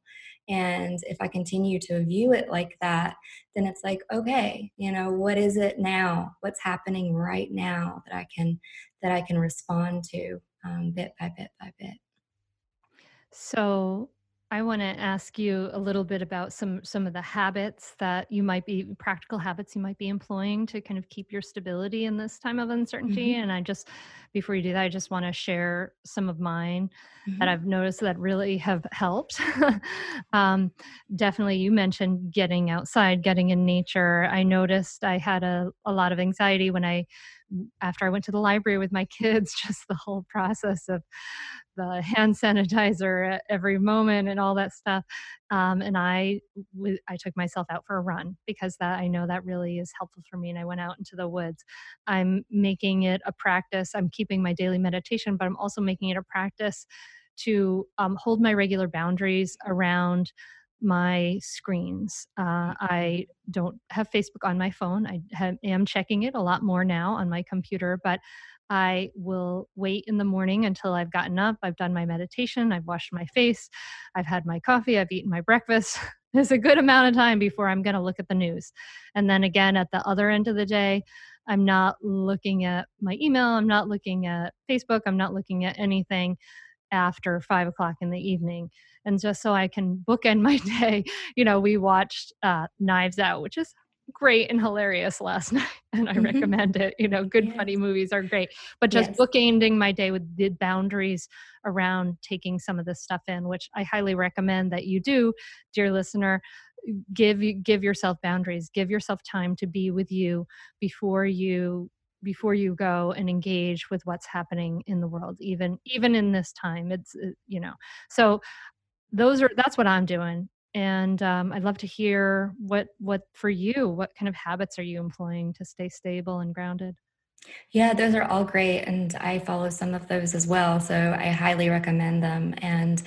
and if I continue to view it like that, then it's like, okay, you know, what is it now? What's happening right now that I can that I can respond to um, bit by bit by bit. So I want to ask you a little bit about some some of the habits that you might be practical habits you might be employing to kind of keep your stability in this time of uncertainty. Mm-hmm. And I just before you do that, I just want to share some of mine mm-hmm. that I've noticed that really have helped. um, definitely, you mentioned getting outside, getting in nature. I noticed I had a, a lot of anxiety when I after I went to the library with my kids, just the whole process of the hand sanitizer at every moment and all that stuff. Um, and I, w- I took myself out for a run because that I know that really is helpful for me. And I went out into the woods. I'm making it a practice. I'm keeping my daily meditation, but I'm also making it a practice to um, hold my regular boundaries around my screens. Uh, I don't have Facebook on my phone. I have, am checking it a lot more now on my computer, but I will wait in the morning until I've gotten up, I've done my meditation, I've washed my face, I've had my coffee, I've eaten my breakfast. There's a good amount of time before I'm going to look at the news. And then again, at the other end of the day, I'm not looking at my email, I'm not looking at Facebook, I'm not looking at anything after five o'clock in the evening. And just so I can bookend my day, you know, we watched uh, Knives Out, which is great and hilarious last night and i mm-hmm. recommend it you know good yes. funny movies are great but just yes. bookending my day with the boundaries around taking some of this stuff in which i highly recommend that you do dear listener give give yourself boundaries give yourself time to be with you before you before you go and engage with what's happening in the world even even in this time it's you know so those are that's what i'm doing and um, i'd love to hear what what for you what kind of habits are you employing to stay stable and grounded yeah, those are all great. And I follow some of those as well. So I highly recommend them. And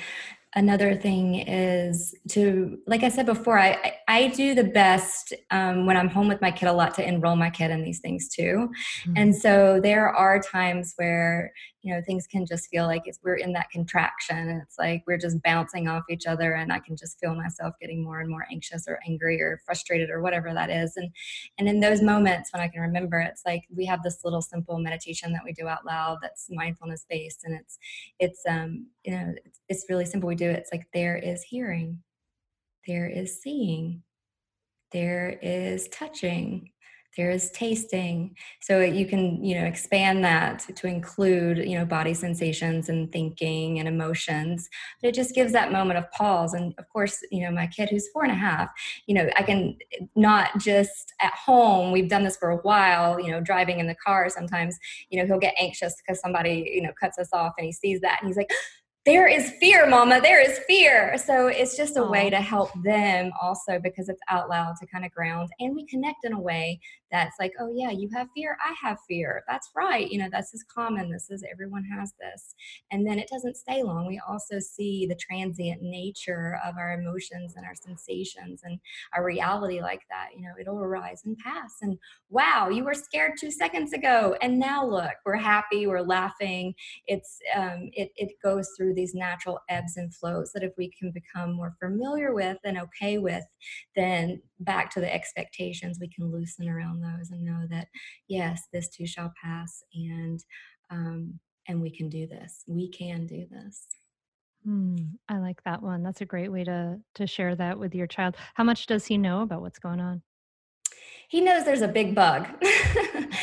another thing is to like i said before i i do the best um, when i'm home with my kid a lot to enroll my kid in these things too mm-hmm. and so there are times where you know things can just feel like we're in that contraction and it's like we're just bouncing off each other and i can just feel myself getting more and more anxious or angry or frustrated or whatever that is. And and in those moments when i can remember it's like we have this little simple meditation that we do out loud that's mindfulness based and it's it's um you know it's, it's really simple. We do it. it's like there is hearing. There is seeing. There is touching there's tasting. So you can you know expand that to include you know body sensations and thinking and emotions. But it just gives that moment of pause. And of course you know my kid who's four and a half you know i can not just at home we've done this for a while you know driving in the car sometimes you know he'll get anxious because somebody you know cuts us off and he sees that and he's like there is fear, mama, there is fear. So it's just a way to help them also because it's out loud to kind of ground and we connect in a way that's like, oh, yeah, you have fear, I have fear. That's right. You know, that's as common. This is everyone has this. And then it doesn't stay long. We also see the transient nature of our emotions and our sensations and our reality like that. You know, it'll arise and pass. And wow, you were scared two seconds ago. And now look, we're happy, we're laughing. It's, um, it, it goes through these natural ebbs and flows that if we can become more familiar with and okay with, then back to the expectations, we can loosen around those and know that yes, this too shall pass, and um, and we can do this. We can do this. Mm, I like that one. That's a great way to to share that with your child. How much does he know about what's going on? He knows there's a big bug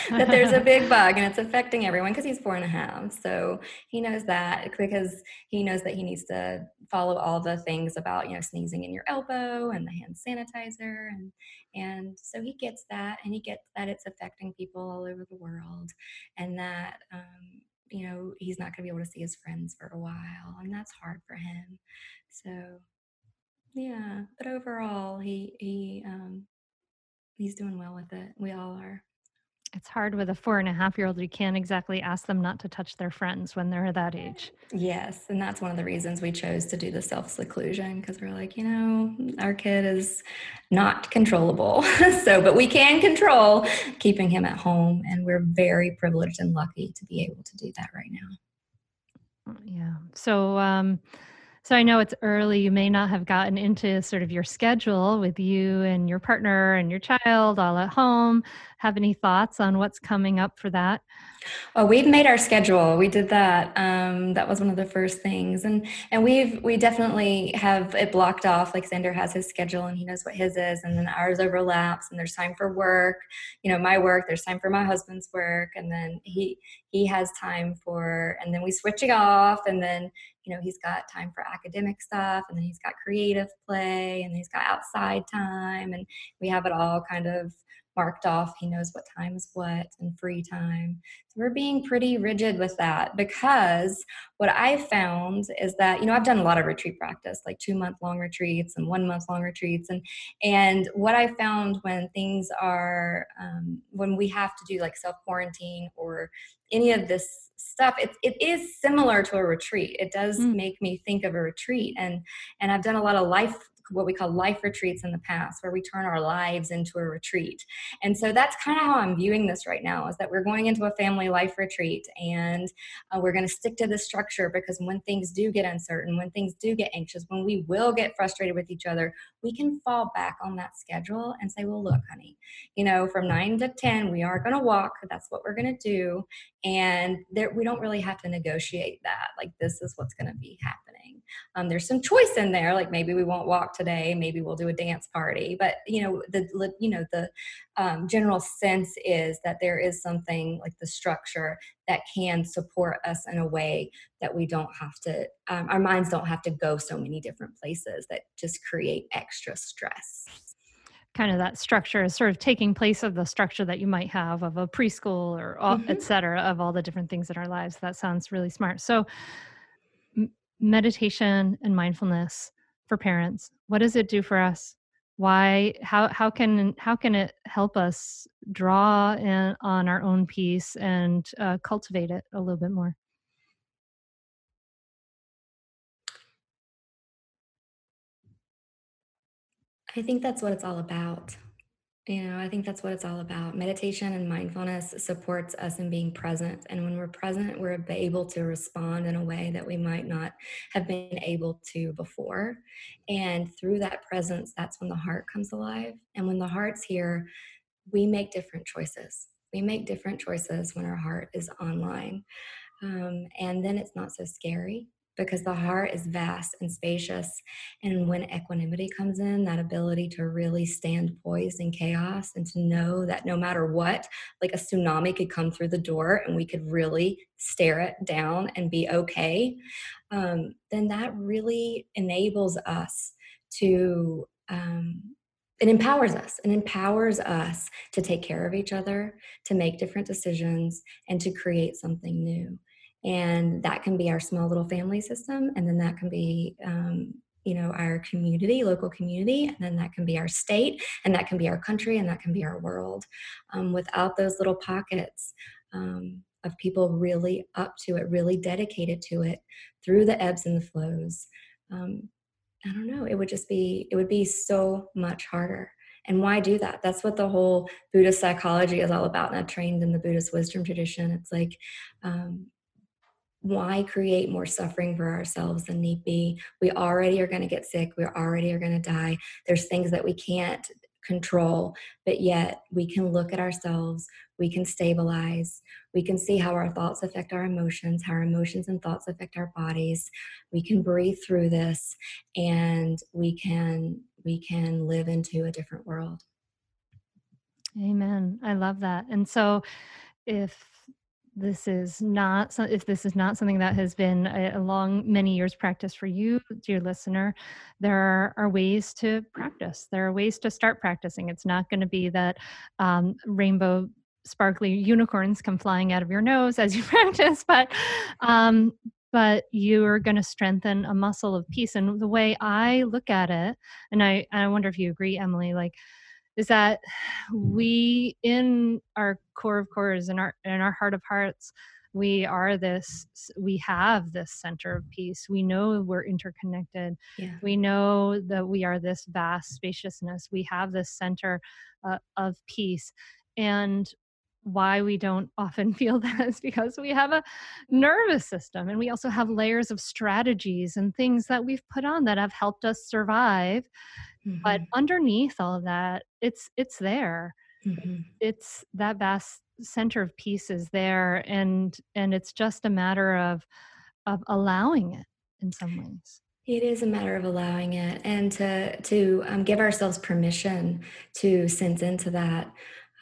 that there's a big bug and it's affecting everyone because he's four and a half. So he knows that because he knows that he needs to follow all the things about you know sneezing in your elbow and the hand sanitizer and and so he gets that and he gets that it's affecting people all over the world and that um, you know he's not going to be able to see his friends for a while and that's hard for him. So yeah but overall he he um he's doing well with it. We all are. It's hard with a four and a half year old. You can't exactly ask them not to touch their friends when they're that age. Yes. And that's one of the reasons we chose to do the self seclusion because we're like, you know, our kid is not controllable. so, but we can control keeping him at home. And we're very privileged and lucky to be able to do that right now. Yeah. So, um, so I know it's early. You may not have gotten into sort of your schedule with you and your partner and your child all at home. Have any thoughts on what's coming up for that? Oh, we've made our schedule. We did that. Um, that was one of the first things, and and we've we definitely have it blocked off. Like Xander has his schedule, and he knows what his is, and then ours overlaps. And there's time for work. You know, my work. There's time for my husband's work, and then he he has time for, and then we switch it off, and then you know he's got time for academic stuff and then he's got creative play and he's got outside time and we have it all kind of marked off. He knows what time is what and free time. So we're being pretty rigid with that because what I found is that, you know, I've done a lot of retreat practice, like two month long retreats and one month long retreats. And, and what I found when things are, um, when we have to do like self quarantine or any of this stuff it, it is similar to a retreat it does mm. make me think of a retreat and and i've done a lot of life what we call life retreats in the past where we turn our lives into a retreat and so that's kind of how i'm viewing this right now is that we're going into a family life retreat and uh, we're going to stick to the structure because when things do get uncertain when things do get anxious when we will get frustrated with each other we can fall back on that schedule and say well look honey you know from 9 to 10 we are going to walk that's what we're going to do and there we don't really have to negotiate that like this is what's going to be happening. Um, there's some choice in there like maybe we won't walk today maybe we'll do a dance party but you know the you know the um, general sense is that there is something like the structure that can support us in a way that we don't have to um, our minds don't have to go so many different places that just create extra stress kind of that structure is sort of taking place of the structure that you might have of a preschool or mm-hmm. et cetera of all the different things in our lives. That sounds really smart. So m- meditation and mindfulness for parents what does it do for us? Why how how can how can it help us draw in, on our own peace and uh, cultivate it a little bit more I think that's what it's all about. You know, I think that's what it's all about. Meditation and mindfulness supports us in being present. And when we're present, we're able to respond in a way that we might not have been able to before. And through that presence, that's when the heart comes alive. And when the heart's here, we make different choices. We make different choices when our heart is online. Um, and then it's not so scary because the heart is vast and spacious. And when equanimity comes in, that ability to really stand poised in chaos and to know that no matter what, like a tsunami could come through the door and we could really stare it down and be okay, um, then that really enables us to. Um, it empowers us and empowers us to take care of each other, to make different decisions, and to create something new and that can be our small little family system and then that can be um, you know our community local community and then that can be our state and that can be our country and that can be our world. Um, without those little pockets um, of people really up to it really dedicated to it through the ebbs and the flows um, i don't know it would just be it would be so much harder. And why do that? That's what the whole buddhist psychology is all about and i trained in the buddhist wisdom tradition. It's like um, why create more suffering for ourselves than need be? We already are going to get sick. We already are going to die. There's things that we can't control, but yet we can look at ourselves, we can stabilize, we can see how our thoughts affect our emotions, how our emotions and thoughts affect our bodies. We can breathe through this and we can we can live into a different world. Amen. I love that. And so if this is not so if this is not something that has been a, a, long many years practice for you dear listener there are, are, ways to practice. There are ways to start practicing. It's not going to be that um, rainbow sparkly unicorns come flying out of your nose as you practice but um, but you're going to strengthen a muscle of peace. And the way i look at it and i i wonder if you agree emily like is that we in our core of cores in our in our heart of hearts we are this we have this center of peace. We know we're interconnected. Yeah. we know that we are this vast spaciousness. We have this center uh, of peace. And why we don't often feel that is because we have a nervous system and we also have layers of strategies and things that we've put on that have helped us survive mm-hmm. but underneath all of that it's it's there mm-hmm. it's that vast center of peace is there and and it's just a matter of of allowing it in some ways it is a matter of allowing it and to to um, give ourselves permission to sense into that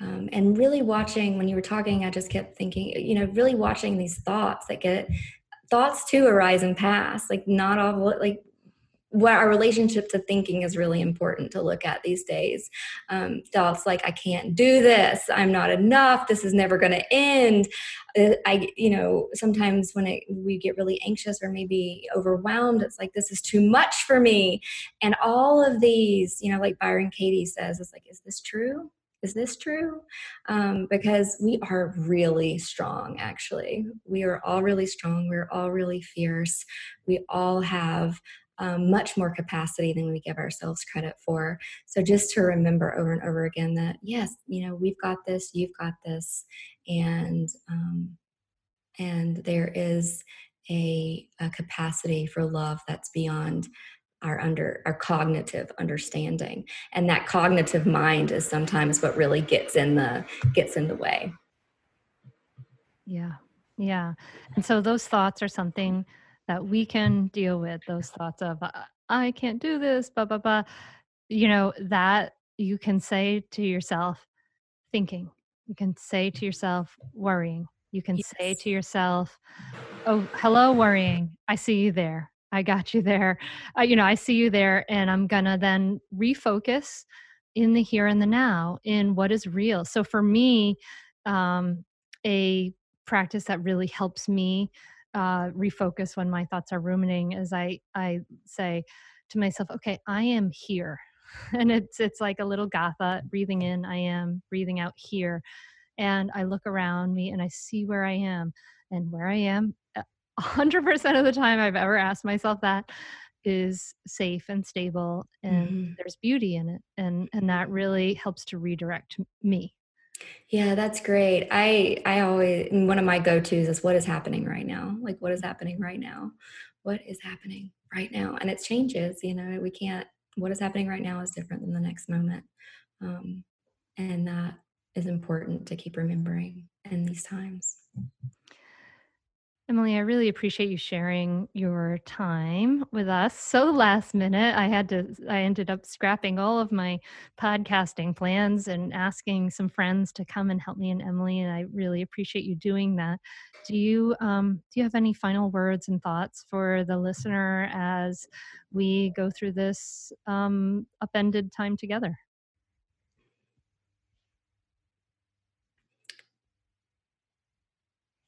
um, and really watching when you were talking i just kept thinking you know really watching these thoughts that get thoughts too arise and pass like not all like what our relationship to thinking is really important to look at these days. Um, thoughts like, I can't do this, I'm not enough, this is never going to end. Uh, I, you know, sometimes when it, we get really anxious or maybe overwhelmed, it's like, this is too much for me. And all of these, you know, like Byron Katie says, it's like, is this true? is this true? Um, because we are really strong, actually. We are all really strong. We're all really fierce. We all have um, much more capacity than we give ourselves credit for. So just to remember over and over again that yes, you know, we've got this, you've got this, and um, and there is a, a capacity for love that's beyond our under our cognitive understanding. And that cognitive mind is sometimes what really gets in the gets in the way. Yeah. Yeah. And so those thoughts are something that we can deal with those thoughts of i can't do this blah blah blah you know that you can say to yourself thinking. You can say to yourself worrying. You can yes. say to yourself oh hello worrying. I see you there. I got you there. Uh, you know i see you there and i'm gonna then refocus in the here and the now in what is real. So for me um, a practice that really helps me uh, refocus when my thoughts are ruminating is I I say to myself, okay, I am here, and it's it's like a little gatha breathing in, I am breathing out here, and I look around me and I see where I am, and where I am, a hundred percent of the time I've ever asked myself that is safe and stable and mm-hmm. there's beauty in it. And and that really helps to redirect me yeah, that's great. I I always one of my go-tos is what is happening right now? Like what is happening right now? What is happening right now? And it changes, you know, we can't what is happening right now is different than the next moment. Um, and that is important to keep remembering in these times. Emily, I really appreciate you sharing your time with us. So last minute, I had to, I ended up scrapping all of my podcasting plans and asking some friends to come and help me and Emily. And I really appreciate you doing that. Do you, um, do you have any final words and thoughts for the listener as we go through this um, upended time together?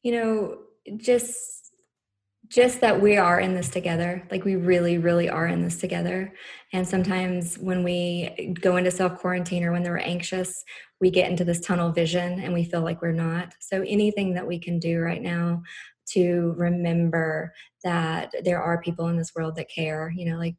You know, just just that we are in this together. Like we really really are in this together. And sometimes when we go into self quarantine or when we're anxious we get into this tunnel vision and we feel like we're not. So anything that we can do right now to remember that there are people in this world that care you know like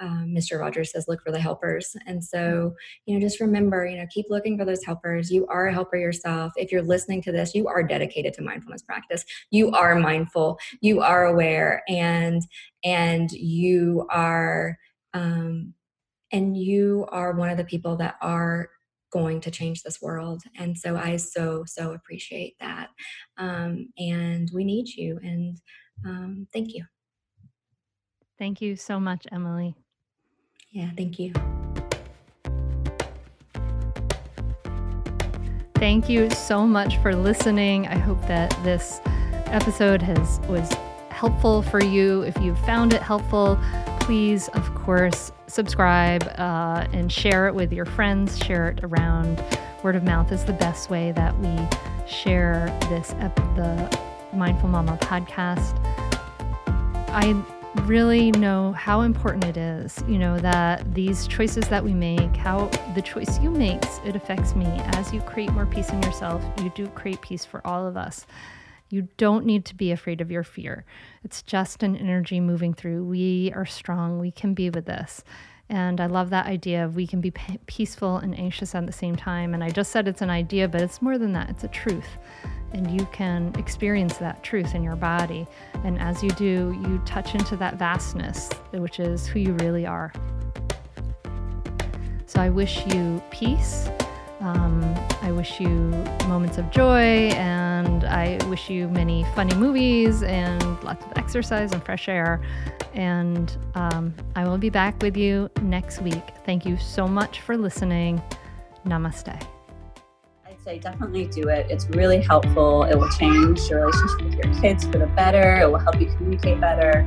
um, mr rogers says look for the helpers. And so you know just remember you know keep looking for those helpers. You are a helper yourself. If you're listening to this you are dedicated to mindfulness practice. You are mindful. You are aware. And and you are um, and you are one of the people that are going to change this world. And so I so, so appreciate that. Um, and we need you. And um, thank you. Thank you so much, Emily. Yeah, thank you. Thank you so much for listening. I hope that this episode has was helpful for you. If you found it helpful, please, of course, subscribe uh, and share it with your friends, share it around. Word of mouth is the best way that we share this, ep- the Mindful Mama podcast. I really know how important it is, you know, that these choices that we make, how the choice you make, it affects me. As you create more peace in yourself, you do create peace for all of us. You don't need to be afraid of your fear. It's just an energy moving through. We are strong. We can be with this. And I love that idea of we can be p- peaceful and anxious at the same time. And I just said it's an idea, but it's more than that, it's a truth. And you can experience that truth in your body. And as you do, you touch into that vastness, which is who you really are. So I wish you peace um, I wish you moments of joy and I wish you many funny movies and lots of exercise and fresh air. And um, I will be back with you next week. Thank you so much for listening. Namaste. I'd say definitely do it. It's really helpful. It will change your relationship with your kids for the better, it will help you communicate better